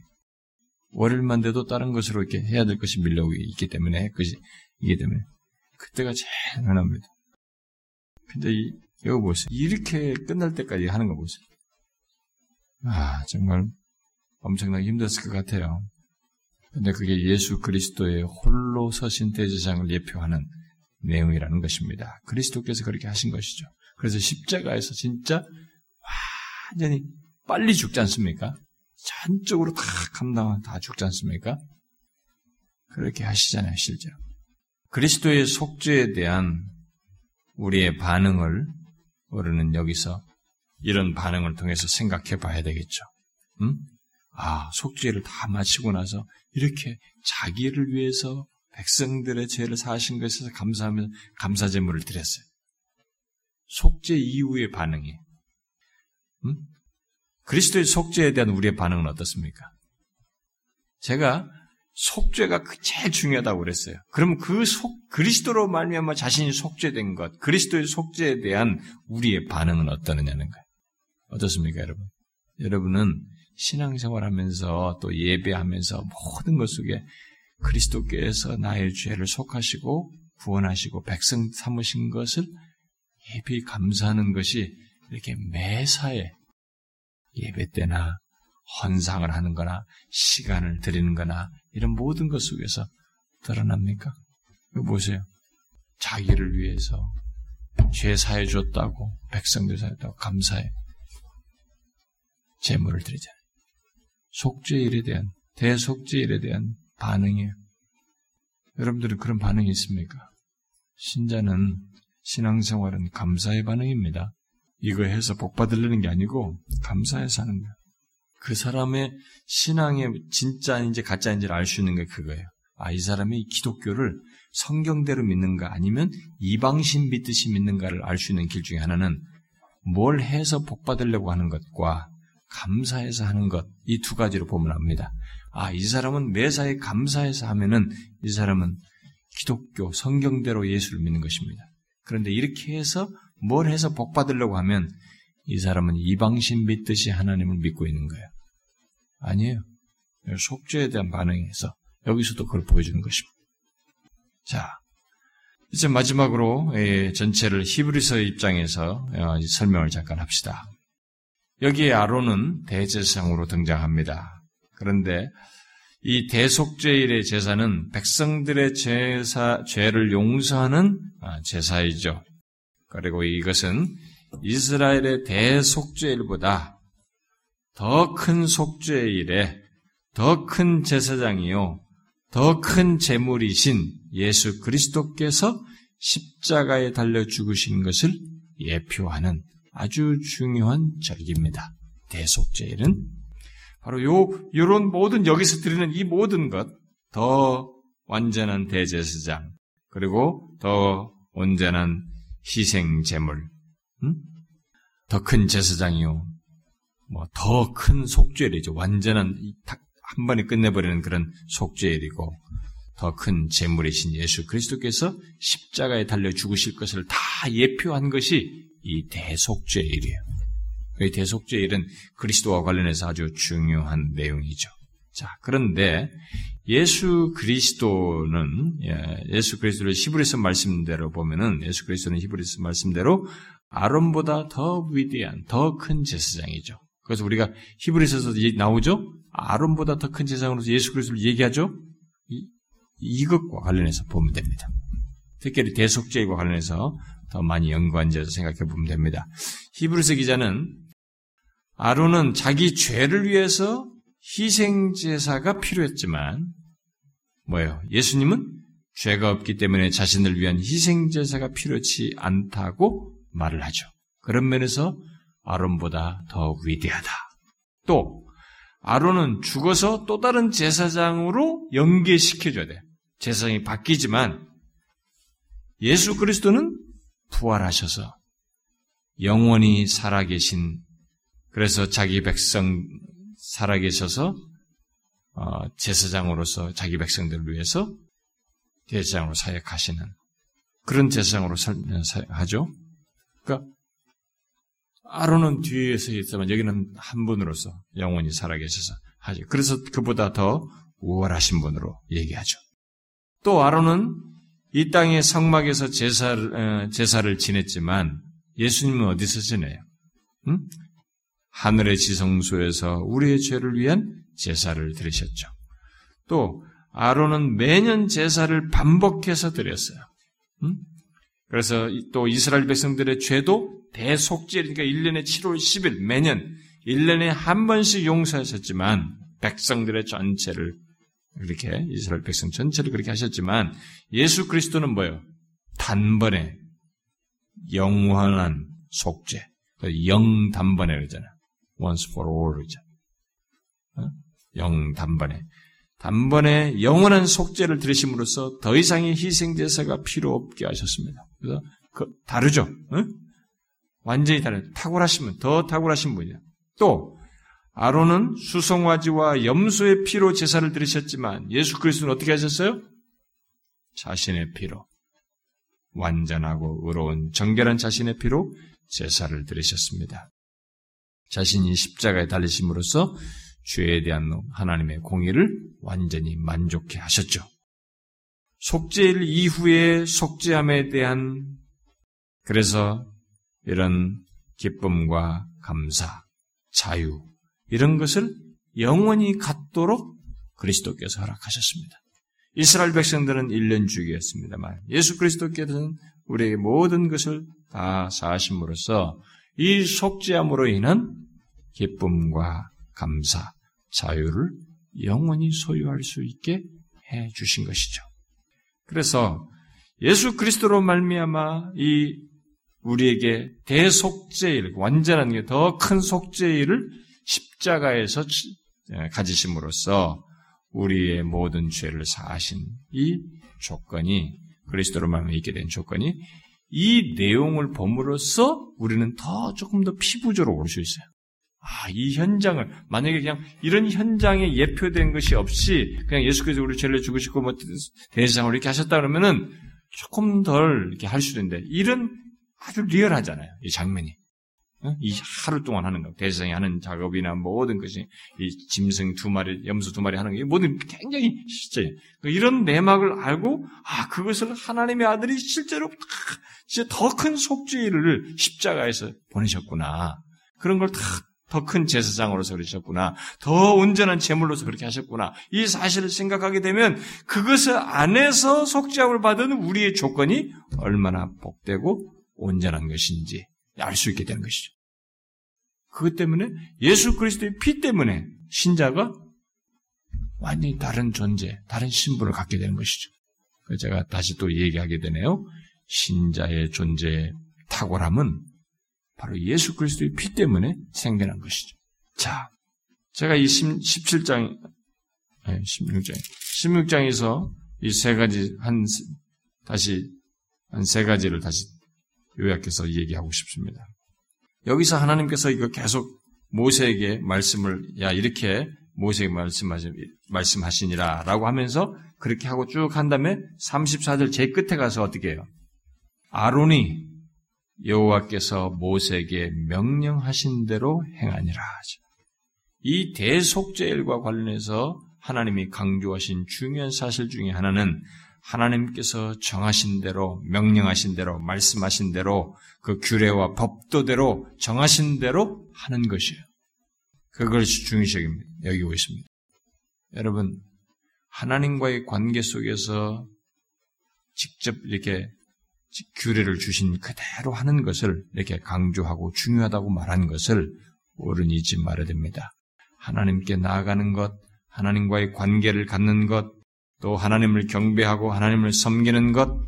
월요일만 돼도 다른 것으로 이렇게 해야 될 것이 밀려오고 있기 때문에 그것이 이기 때문에 그때가 제일 편합니다. 근데 이, 이거 보세요. 이렇게 끝날 때까지 하는 거 보세요. 아, 정말 엄청나게 힘들었을 것 같아요. 근데 그게 예수 그리스도의 홀로 서신 대제장을 예표하는 내용이라는 것입니다. 그리스도께서 그렇게 하신 것이죠. 그래서 십자가에서 진짜 완전히 빨리 죽지 않습니까? 전적으로 다 감당한 다 죽지 않습니까? 그렇게 하시잖아요, 실제로. 그리스도의 속죄에 대한 우리의 반응을 우리는 여기서 이런 반응을 통해서 생각해 봐야 되겠죠. 음? 아, 속죄를 다 마치고 나서 이렇게 자기를 위해서 백성들의 죄를 사하신 것에서 감사하며 감사 제물을 드렸어요. 속죄 이후의 반응이. 음? 그리스도의 속죄에 대한 우리의 반응은 어떻습니까? 제가 속죄가 그 제일 중요하다고 그랬어요. 그러면 그 속, 그리스도로 말미암아 자신이 속죄된 것, 그리스도의 속죄에 대한 우리의 반응은 어떠느냐는 거예요. 어떻습니까, 여러분? 여러분은 신앙생활하면서 또 예배하면서 모든 것 속에 그리스도께서 나의 죄를 속하시고 구원하시고 백성 삼으신 것을 예비 감사하는 것이 이렇게 매사에 예배 때나 헌상을 하는 거나 시간을 드리는 거나 이런 모든 것 속에서 드러납니까? 보세요. 자기를 위해서 죄 사해 줬다고 백성들 사했다고 감사해 제물을 드리잖아요. 속죄일에 대한 대속죄일에 대한 반응이에요. 여러분들은 그런 반응이 있습니까? 신자는 신앙생활은 감사의 반응입니다. 이거 해서 복 받으려는 게 아니고 감사해서 하는 거예요. 그 사람의 신앙의 진짜인지 가짜인지를 알 수 있는 게 그거예요. 아, 이 사람이 기독교를 성경대로 믿는가 아니면 이방신 믿듯이 믿는가를 알 수 있는 길 중에 하나는 뭘 해서 복 받으려고 하는 것과 감사해서 하는 것, 이 두 가지로 보면 압니다. 아, 이 사람은 매사에 감사해서 하면은 이 사람은 기독교, 성경대로 예수를 믿는 것입니다. 그런데 이렇게 해서 뭘 해서 복 받으려고 하면 이 사람은 이방신 믿듯이 하나님을 믿고 있는 거예요. 아니에요. 속죄에 대한 반응에서 여기서도 그걸 보여주는 것입니다. 자, 이제 마지막으로 예, 전체를 히브리서 입장에서 어, 설명을 잠깐 합시다. 여기에 아론은 대제사장으로 등장합니다. 그런데 이 대속죄일의 제사는 백성들의 제사, 죄를 용서하는 아, 제사이죠. 그리고 이것은 이스라엘의 대속죄일보다 더 큰 속죄일에 더 큰 제사장이요, 더 큰 제물이신 예수 그리스도께서 십자가에 달려 죽으신 것을 예표하는 아주 중요한 절기입니다. 대속죄일은 바로 요 요런 모든 여기서 드리는 이 모든 것 더 완전한 대제사장 그리고 더 온전한 희생 제물, 음? 더큰 제사장이요, 뭐 더 큰 속죄일이죠. 완전한 한 번에 끝내버리는 그런 속죄일이고 더 큰 제물이신 예수 그리스도께서 십자가에 달려 죽으실 것을 다 예표한 것이 이 대속죄일이에요. 이 대속죄 일은 그리스도와 관련해서 아주 중요한 내용이죠. 자, 그런데 예수 그리스도는 예, 예수 그리스도를 히브리서 말씀대로 보면은 예수 그리스도는 히브리서 말씀대로 아론보다 더 위대한 더 큰 제사장이죠. 그래서 우리가 히브리서에서 나오죠. 아론보다 더 큰 제사장으로서 예수 그리스도를 얘기하죠. 이, 이것과 관련해서 보면 됩니다. 특별히 대속죄와 관련해서 더 많이 연관지어서 생각해 보면 됩니다. 히브리서 기자는 아론은 자기 죄를 위해서 희생 제사가 필요했지만 뭐예요? 예수님은 죄가 없기 때문에 자신을 위한 희생 제사가 필요치 않다고 말을 하죠. 그런 면에서 아론보다 더 위대하다. 또 아론은 죽어서 또 다른 제사장으로 연계시켜줘야 돼. 제사장이 바뀌지만 예수 그리스도는 부활하셔서 영원히 살아계신 그래서 자기 백성 살아계셔서 어, 제사장으로서 자기 백성들을 위해서 제사장으로 사역하시는 그런 제사장으로 하죠. 그러니까 아론은 뒤에서 있지만 여기는 한 분으로서 영원히 살아계셔서 하죠. 그래서 그보다 더 우월하신 분으로 얘기하죠. 또 아론은 이 땅의 성막에서 제사를, 어, 제사를 지냈지만 예수님은 어디서 지내요? 응? 하늘의 지성소에서 우리의 죄를 위한 제사를 드리셨죠. 또 아론은 매년 제사를 반복해서 드렸어요. 응? 그래서 또 이스라엘 백성들의 죄도 대속죄, 그러니까 1년에 7월 10일 매년 1년에 한 번씩 용서하셨지만 백성들의 전체를 이렇게 이스라엘 백성 전체를 그렇게 하셨지만 예수 그리스도는 뭐예요? 단번에 영원한 속죄, 영 단번에 그러잖아요. Once for all. 어? 영 단번에 단번에 영원한 속죄를 들으심으로써 더 이상의 희생 제사가 필요 없게 하셨습니다. 그래서 그 다르죠. 어? 완전히 다른 탁월하시면 더 탁월하신 분이야. 또 아론은 수송화지와 염소의 피로 제사를 드리셨지만 예수 그리스도는 어떻게 하셨어요? 자신의 피로 완전하고 의로운 정결한 자신의 피로 제사를 드리셨습니다. 자신이 십자가에 달리심으로써 죄에 대한 하나님의 공의를 완전히 만족해 하셨죠. 속죄일 이후의 속죄함에 대한 그래서 이런 기쁨과 감사, 자유 이런 것을 영원히 갖도록 그리스도께서 허락하셨습니다. 이스라엘 백성들은 1년 주기였습니다만 예수 그리스도께서는 우리에게 모든 것을 다 사하심으로써 이 속죄함으로 인한 기쁨과 감사, 자유를 영원히 소유할 수 있게 해 주신 것이죠. 그래서 예수 그리스도로 말미암아 이 우리에게 대속죄일, 완전한 게 더 큰 속죄일을 십자가에서 예, 가지심으로써 우리의 모든 죄를 사하신 이 조건이 그리스도로 말미암아 있게 된 조건이 이 내용을 봄으로써 우리는 더 조금 더 피부적으로 올 수 있어요. 아, 이 현장을 만약에 그냥 이런 현장에 예표된 것이 없이 그냥 예수 께서 우리 죄를 죽으시고 뭐 대제사장으로 이렇게 하셨다 그러면은 조금 덜 이렇게 할 수도 있는데 이런 아주 리얼하잖아요. 이 장면이. 이 하루 동안 하는 거, 대세상이 하는 작업이나 모든 것이 이 짐승 두 마리, 염소 두 마리 하는 게 모든 굉장히 실제. 이런 내막을 알고 아 그것을 하나님의 아들이 실제로 진짜 더 큰 속죄를 십자가에서 보내셨구나. 그런 걸 다 더 큰 제사장으로서 그러셨구나. 더 온전한 제물로서 그렇게 하셨구나. 이 사실을 생각하게 되면 그것을 안에서 속죄함을 받은 우리의 조건이 얼마나 복되고 온전한 것인지 알 수 있게 되는 것이죠. 그것 때문에 예수 그리스도의 피 때문에 신자가 완전히 다른 존재, 다른 신분을 갖게 되는 것이죠. 제가 다시 또 얘기하게 되네요. 신자의 존재의 탁월함은 바로 예수 그리스도의 피 때문에 생겨난 것이죠. 자, 제가 이 17장, 16장, 16장에서 이 세 가지, 한, 다시, 한 세 가지를 다시 요약해서 얘기하고 싶습니다. 여기서 하나님께서 이거 계속 모세에게 말씀을 야 이렇게 모세에게 말씀하시, 말씀하시니라 라고 하면서 그렇게 하고 쭉 한 다음에 34절 제일 끝에 가서 어떻게 해요? 아론이 여호와께서 모세에게 명령하신 대로 행하니라 하죠. 이 대속죄일과 관련해서 하나님이 강조하신 중요한 사실 중에 하나는 하나님께서 정하신 대로, 명령하신 대로, 말씀하신 대로, 그 규례와 법도대로 정하신 대로 하는 것이에요. 그걸 중요시 여기고 있습니다. 여러분, 하나님과의 관계 속에서 직접 이렇게 규례를 주신 그대로 하는 것을 이렇게 강조하고 중요하다고 말한 것을 어른이 잊지 말아야 됩니다. 하나님께 나아가는 것, 하나님과의 관계를 갖는 것, 또 하나님을 경배하고 하나님을 섬기는 것,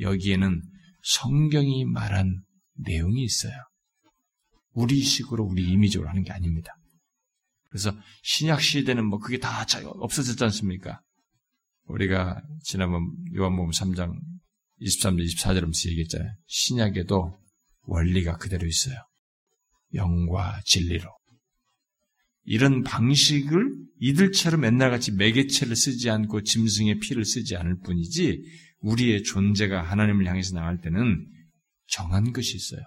여기에는 성경이 말한 내용이 있어요. 우리 식으로 우리 이미적으로 하는 게 아닙니다. 그래서 신약 시대는 뭐 그게 다 없어졌지 않습니까? 우리가 지난번 요한복음 3장 23절 24절 하면서 얘기했잖아요. 신약에도 원리가 그대로 있어요. 영과 진리로. 이런 방식을 이들처럼 맨날같이 매개체를 쓰지 않고 짐승의 피를 쓰지 않을 뿐이지 우리의 존재가 하나님을 향해서 나갈 때는 정한 것이 있어요.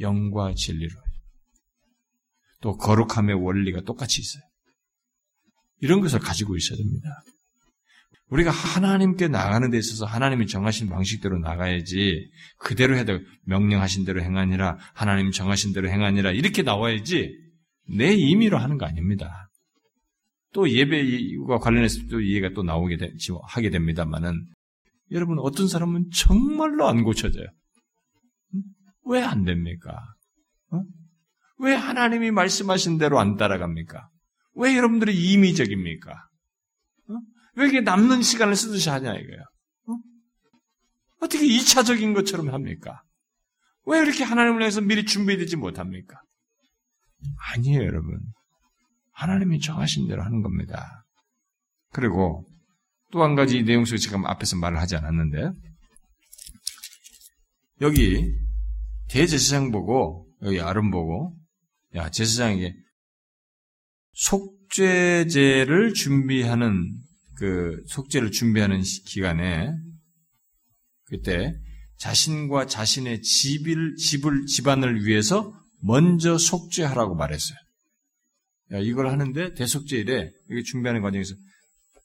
영과 진리로. 또 거룩함의 원리가 똑같이 있어요. 이런 것을 가지고 있어야 됩니다. 우리가 하나님께 나가는 데 있어서 하나님이 정하신 방식대로 나가야지 그대로 해도 명령하신 대로 행하니라 하나님 정하신 대로 행하니라 이렇게 나와야지 내 임의로 하는 거 아닙니다. 또 예배와 관련해서 또 이해가 또 나오게 되, 하게 됩니다만은 여러분 어떤 사람은 정말로 안 고쳐져요. 왜 안 됩니까? 어? 왜 하나님이 말씀하신 대로 안 따라갑니까? 왜 여러분들이 임의적입니까? 어? 왜 이렇게 남는 시간을 쓰듯이 하냐 이거야. 어? 떻게 2차적인 것처럼 합니까? 왜 이렇게 하나님을 위해서 미리 준비되지 못합니까? 아니에요, 여러분. 하나님이 정하신 대로 하는 겁니다. 그리고 또 한 가지 내용 속에 지금 앞에서 말을 하지 않았는데, 여기 대제사장 보고, 여기 아름 보고, 야, 제사장에게 속죄제를 준비하는 그 속죄를 준비하는 기간에 그때 자신과 자신의 집을, 집을, 집안을 위해서 먼저 속죄하라고 말했어요. 야, 이걸 하는데 대속죄일에 이게 준비하는 과정에서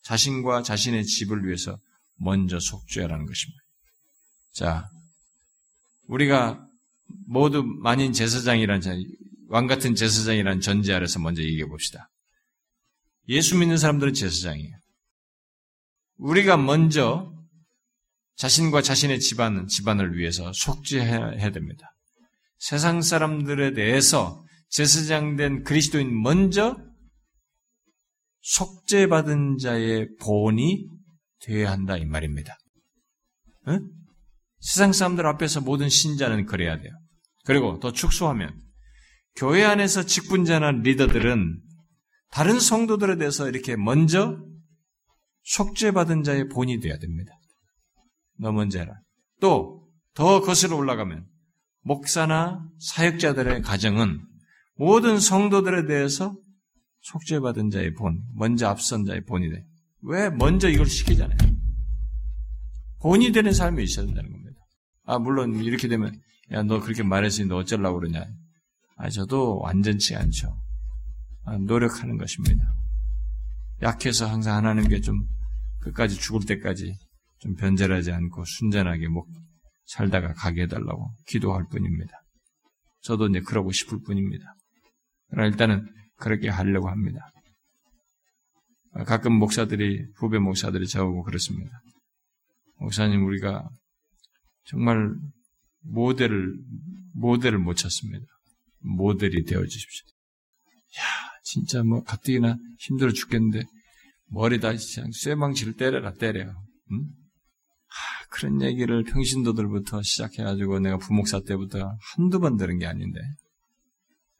자신과 자신의 집을 위해서 먼저 속죄하라는 것입니다. 자, 우리가 모두 만인 제사장이란 왕 같은 제사장이란 전제 아래서 먼저 얘기해 봅시다. 예수 믿는 사람들은 제사장이에요. 우리가 먼저 자신과 자신의 집안, 집안을 위해서 속죄해야 됩니다. 세상 사람들에 대해서 제사장된 그리스도인 먼저 속죄받은 자의 본이 되어야 한다 이 말입니다. 응? 세상 사람들 앞에서 모든 신자는 그래야 돼요. 그리고 더 축소하면 교회 안에서 직분자나 리더들은 다른 성도들에 대해서 이렇게 먼저 속죄받은 자의 본이 되어야 됩니다. 너 먼저 해라. 또 더 거슬러 올라가면 목사나 사역자들의 가정은 모든 성도들에 대해서 속죄받은 자의 본, 먼저 앞선 자의 본이 돼. 왜? 먼저 이걸 시키잖아요. 본이 되는 삶이 있어야 된다는 겁니다. 아, 물론 이렇게 되면, 야, 너 그렇게 말했으니 너 어쩌려고 그러냐. 아, 저도 완전치 않죠. 아, 노력하는 것입니다. 약해서 항상 하나님께 좀 끝까지 죽을 때까지 좀 변절하지 않고 순전하게 목 살다가 가게 해달라고 기도할 뿐입니다. 저도 이제 그러고 싶을 뿐입니다. 그러나 일단은 그렇게 하려고 합니다. 가끔 목사들이, 후배 목사들이 저하고 그렇습니다. 목사님, 우리가 정말 모델을, 모델을 못 찾습니다. 모델이 되어 주십시오. 야, 진짜 뭐 가뜩이나 힘들어 죽겠는데 머리다 그냥 쇠망치를 때려라 때려. 응? 하, 그런 얘기를 평신도들부터 시작해가지고 내가 부목사 때부터 한두 번 들은 게 아닌데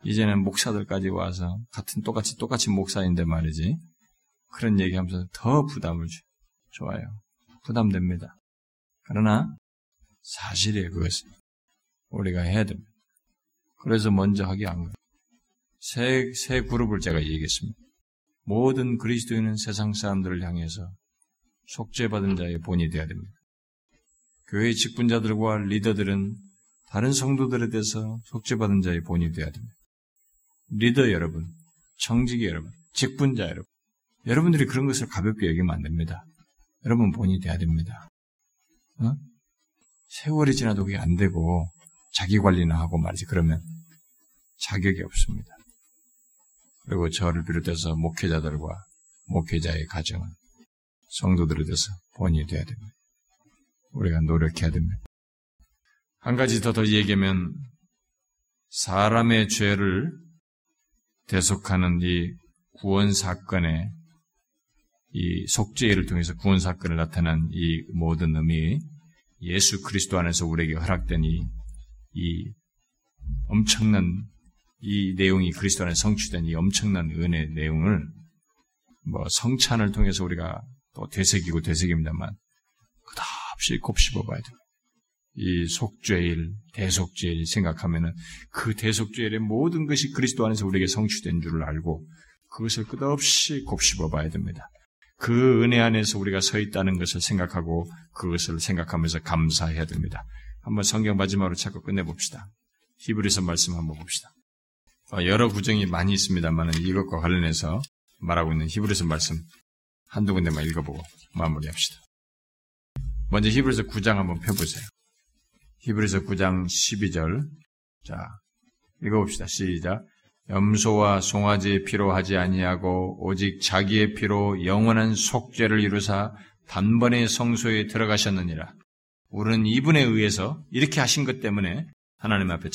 이제는 목사들까지 와서 같은 똑같이 똑같이 목사인데 말이지 그런 얘기하면서 더 부담을 줘. 좋아요. 부담됩니다. 그러나 사실이에요 그것은. 우리가 해야 됩니다. 그래서 먼저 하기 안 가요. 세, 세 그룹을 제가 얘기했습니다. 모든 그리스도인은 세상 사람들을 향해서 속죄받은 자의 본이 되어야 됩니다. 교회 직분자들과 리더들은 다른 성도들에 대해서 속죄받은 자의 본이 되어야 됩니다. 리더 여러분, 정직이 여러분, 직분자 여러분, 여러분들이 그런 것을 가볍게 여기면 안 됩니다. 여러분 본이 돼야 됩니다. 어? 세월이 지나도 그게 안 되고 자기 관리나 하고 말이지 그러면 자격이 없습니다. 그리고 저를 비롯해서 목회자들과 목회자의 가정은 성도들에 대해서 본이 돼야 됩니다. 우리가 노력해야 됩니다. 한 가지 더 더 얘기하면 사람의 죄를 대속하는 이 구원 사건에 이 속죄를 통해서 구원 사건을 나타난 이 모든 의미 예수 그리스도 안에서 우리에게 허락된 이, 이 엄청난 이 내용이 그리스도 안에 성취된 이 엄청난 은혜 내용을 뭐 성찬을 통해서 우리가 또 되새기고 되새깁니다만 끝 없이 곱씹어 봐야 돼요. 이 속죄일, 대속죄일 생각하면은 그 대속죄일의 모든 것이 그리스도 안에서 우리에게 성취된 줄을 알고 그것을 끝없이 곱씹어 봐야 됩니다. 그 은혜 안에서 우리가 서 있다는 것을 생각하고 그것을 생각하면서 감사해야 됩니다. 한번 성경 마지막으로 찾고 끝내봅시다. 히브리서 말씀 한번 봅시다. 어, 여러 구정이 많이 있습니다만 이것과 관련해서 말하고 있는 히브리서 말씀 한두 군데만 읽어보고 마무리합시다. 먼저 히브리서 9장 한번 펴보세요. 히브리서 9장 12절 자 읽어봅시다. 시작 염소와 송아지의 피로 하지 아니하고 오직 자기의 피로 영원한 속죄를 이루사 단번에 성소에 들어가셨느니라. 우리는 이분에 의해서 이렇게 하신 것 때문에 하나님 앞에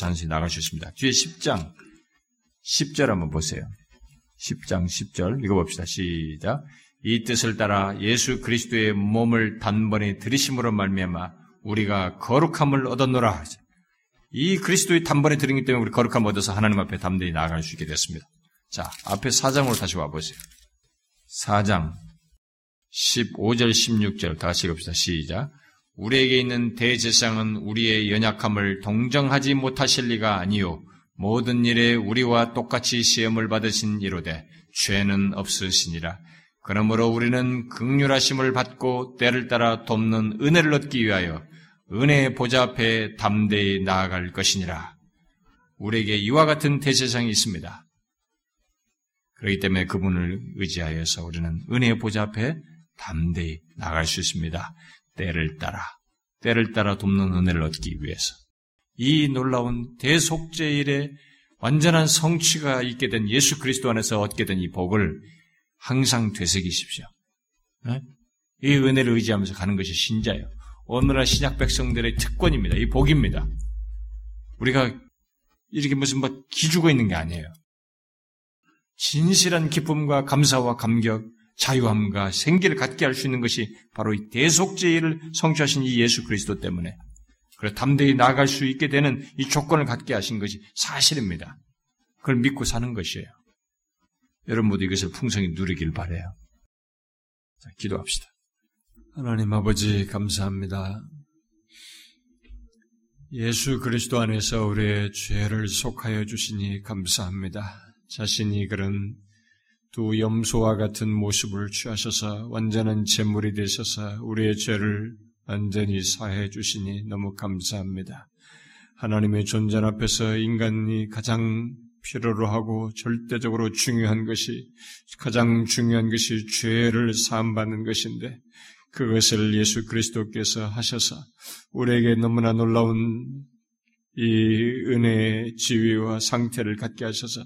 수 있습니다. 뒤에 10장 10절 한번 보세요. 10장 10절 읽어봅시다. 시작. 이 뜻을 따라 예수 그리스도의 몸을 단번에 들이심으로 말미암아 우리가 거룩함을 얻었노라. 이 그리스도의 단번에 들은 기 때문에 우리 거룩함 얻어서 하나님 앞에 담대히 나아갈 수 있게 됐습니다. 자, 앞에 4장으로 다시 와보세요. 4장 15절 16절 다시 읽읍시다. 시작. 우리에게 있는 대제상은 우리의 연약함을 동정하지 못하실 리가 아니요 모든 일에 우리와 똑같이 시험을 받으신 이로되 죄는 없으시니라. 그러므로 우리는 극률하심을 받고 때를 따라 돕는 은혜를 얻기 위하여 은혜의 보좌 앞에 담대히 나아갈 것이니라. 우리에게 이와 같은 대세상이 있습니다. 그렇기 때문에 그분을 의지하여서 우리는 은혜의 보좌 앞에 담대히 나갈 수 있습니다. 때를 따라, 때를 따라 돕는 은혜를 얻기 위해서. 이 놀라운 대속제일의 완전한 성취가 있게 된 예수 그리스도 안에서 얻게 된 이 복을 항상 되새기십시오. 네? 이 은혜를 의지하면서 가는 것이 신자예요. 오늘날 신약 백성들의 특권입니다. 이 복입니다. 우리가 이렇게 무슨 뭐 기주고 있는 게 아니에요. 진실한 기쁨과 감사와 감격, 자유함과 생기를 갖게 할 수 있는 것이 바로 이 대속제의를 성취하신 이 예수 그리스도 때문에 그래 담대히 나아갈 수 있게 되는 이 조건을 갖게 하신 것이 사실입니다. 그걸 믿고 사는 것이에요. 여러분 모두 이것을 풍성히 누리길 바래요. 자, 기도합시다. 하나님 아버지 감사합니다. 예수 그리스도 안에서 우리의 죄를 속하여 주시니 감사합니다. 자신이 그런 두 염소와 같은 모습을 취하셔서 완전한 제물이 되셔서 우리의 죄를 완전히 사해 주시니 너무 감사합니다. 하나님의 존재 앞에서 인간이 가장 필요로 하고 절대적으로 중요한 것이 가장 중요한 것이 죄를 사함받는 것인데 그것을 예수 그리스도께서 하셔서 우리에게 너무나 놀라운 이 은혜의 지위와 상태를 갖게 하셔서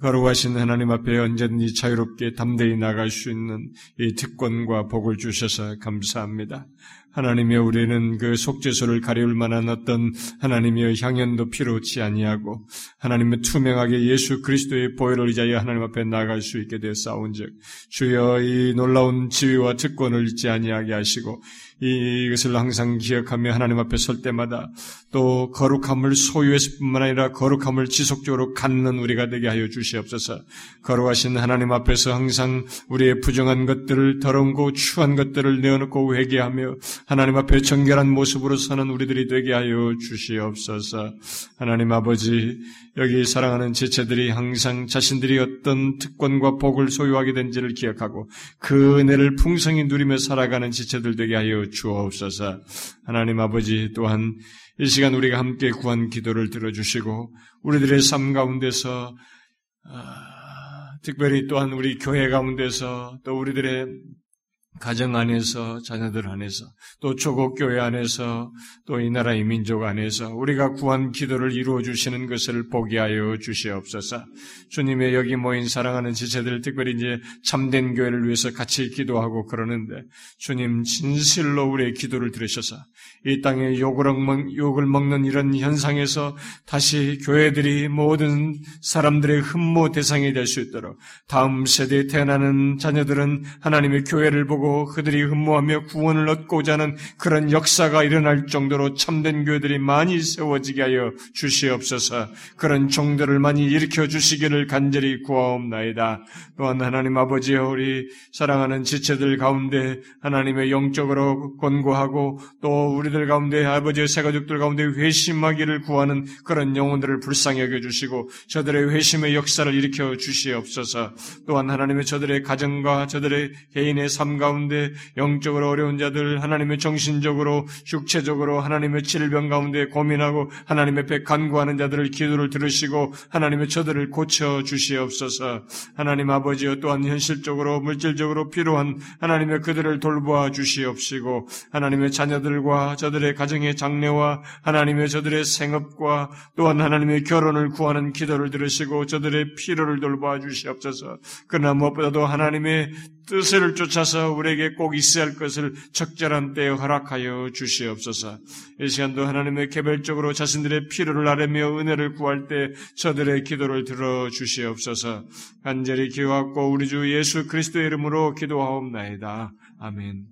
거룩하신 하나님 앞에 언제든지 자유롭게 담대히 나갈 수 있는 이 특권과 복을 주셔서 감사합니다. 하나님의 우리는 그 속죄소를 가려울 만한 어떤 하나님의 향연도 필요치 아니하고 하나님의 투명하게 예수 그리스도의 보혈을 의지하여 하나님 앞에 나갈 수 있게 되어 싸운즉 주여 이 놀라운 지위와 특권을 잊지 아니하게 하시고 이것을 항상 기억하며 하나님 앞에 설 때마다 또 거룩함을 소유했을 뿐만 아니라 거룩함을 지속적으로 갖는 우리가 되게 하여 주시옵소서. 거룩하신 하나님 앞에서 항상 우리의 부정한 것들을 더러운 고 추한 것들을 내어놓고 회개하며 하나님 앞에 정결한 모습으로 사는 우리들이 되게 하여 주시옵소서. 하나님 아버지 여기 사랑하는 지체들이 항상 자신들이 어떤 특권과 복을 소유하게 된지를 기억하고 그 은혜를 풍성히 누리며 살아가는 지체들 되게 하여 주옵소서. 하나님 아버지 또한 이 시간 우리가 함께 구한 기도를 들어주시고 우리들의 삶 가운데서 아, 특별히 또한 우리 교회 가운데서 또 우리들의 가정 안에서, 자녀들 안에서, 또 조국교회 안에서, 또 이 나라의 민족 안에서 우리가 구한 기도를 이루어 주시는 것을 보게 하여 주시옵소서. 주님의 여기 모인 사랑하는 지체들, 특별히 이제 참된 교회를 위해서 같이 기도하고 그러는데, 주님 진실로 우리의 기도를 들으셔서 이 땅에 욕을, 먹, 욕을 먹는 이런 현상에서 다시 교회들이 모든 사람들의 흠모 대상이 될 수 있도록 다음 세대에 태어나는 자녀들은 하나님의 교회를 보고 보고 그들이 흠모하며 구원을 얻고자 하는 그런 역사가 일어날 정도로 참된 교회들이 많이 세워지게 하여 주시옵소서 그런 종들을 많이 일으켜 주시기를 간절히 구하옵나이다. 또한 하나님 아버지여 우리 사랑하는 지체들 가운데 하나님의 영적으로 권고하고 또 우리들 가운데 아버지의 새가족들 가운데 회심하기를 구하는 그런 영혼들을 불쌍히 여겨주시고 저들의 회심의 역사를 일으켜 주시옵소서 또한 하나님의 저들의 가정과 저들의 개인의 삶 가운데 가운데 영적으로 어려운 자들, 하나님의 정신적으로, 육체적으로 하나님의 질병 가운데 고민하고 하나님의 배 간구하는 자들을 기도를 들으시고 하나님의 저들을 고쳐 주시옵소서. 하나님 아버지여 또한 현실적으로 물질적으로 필요한 하나님의 그들을 돌보아 주시옵시고 하나님의 자녀들과 저들의 가정의 장래와 하나님의 저들의 생업과 또한 하나님의 결혼을 구하는 기도를 들으시고 저들의 필요를 돌보아 주시옵소서. 그러나 무엇보다도 하나님의 뜻을 쫓아서 우리에게 꼭 있어야 할 것을 적절한 때에 허락하여 주시옵소서. 이 시간도 하나님의 개별적으로 자신들의 필요를 아뢰며 은혜를 구할 때 저들의 기도를 들어 주시옵소서. 간절히 기도하고 우리 주 예수 그리스도의 이름으로 기도하옵나이다. 아멘.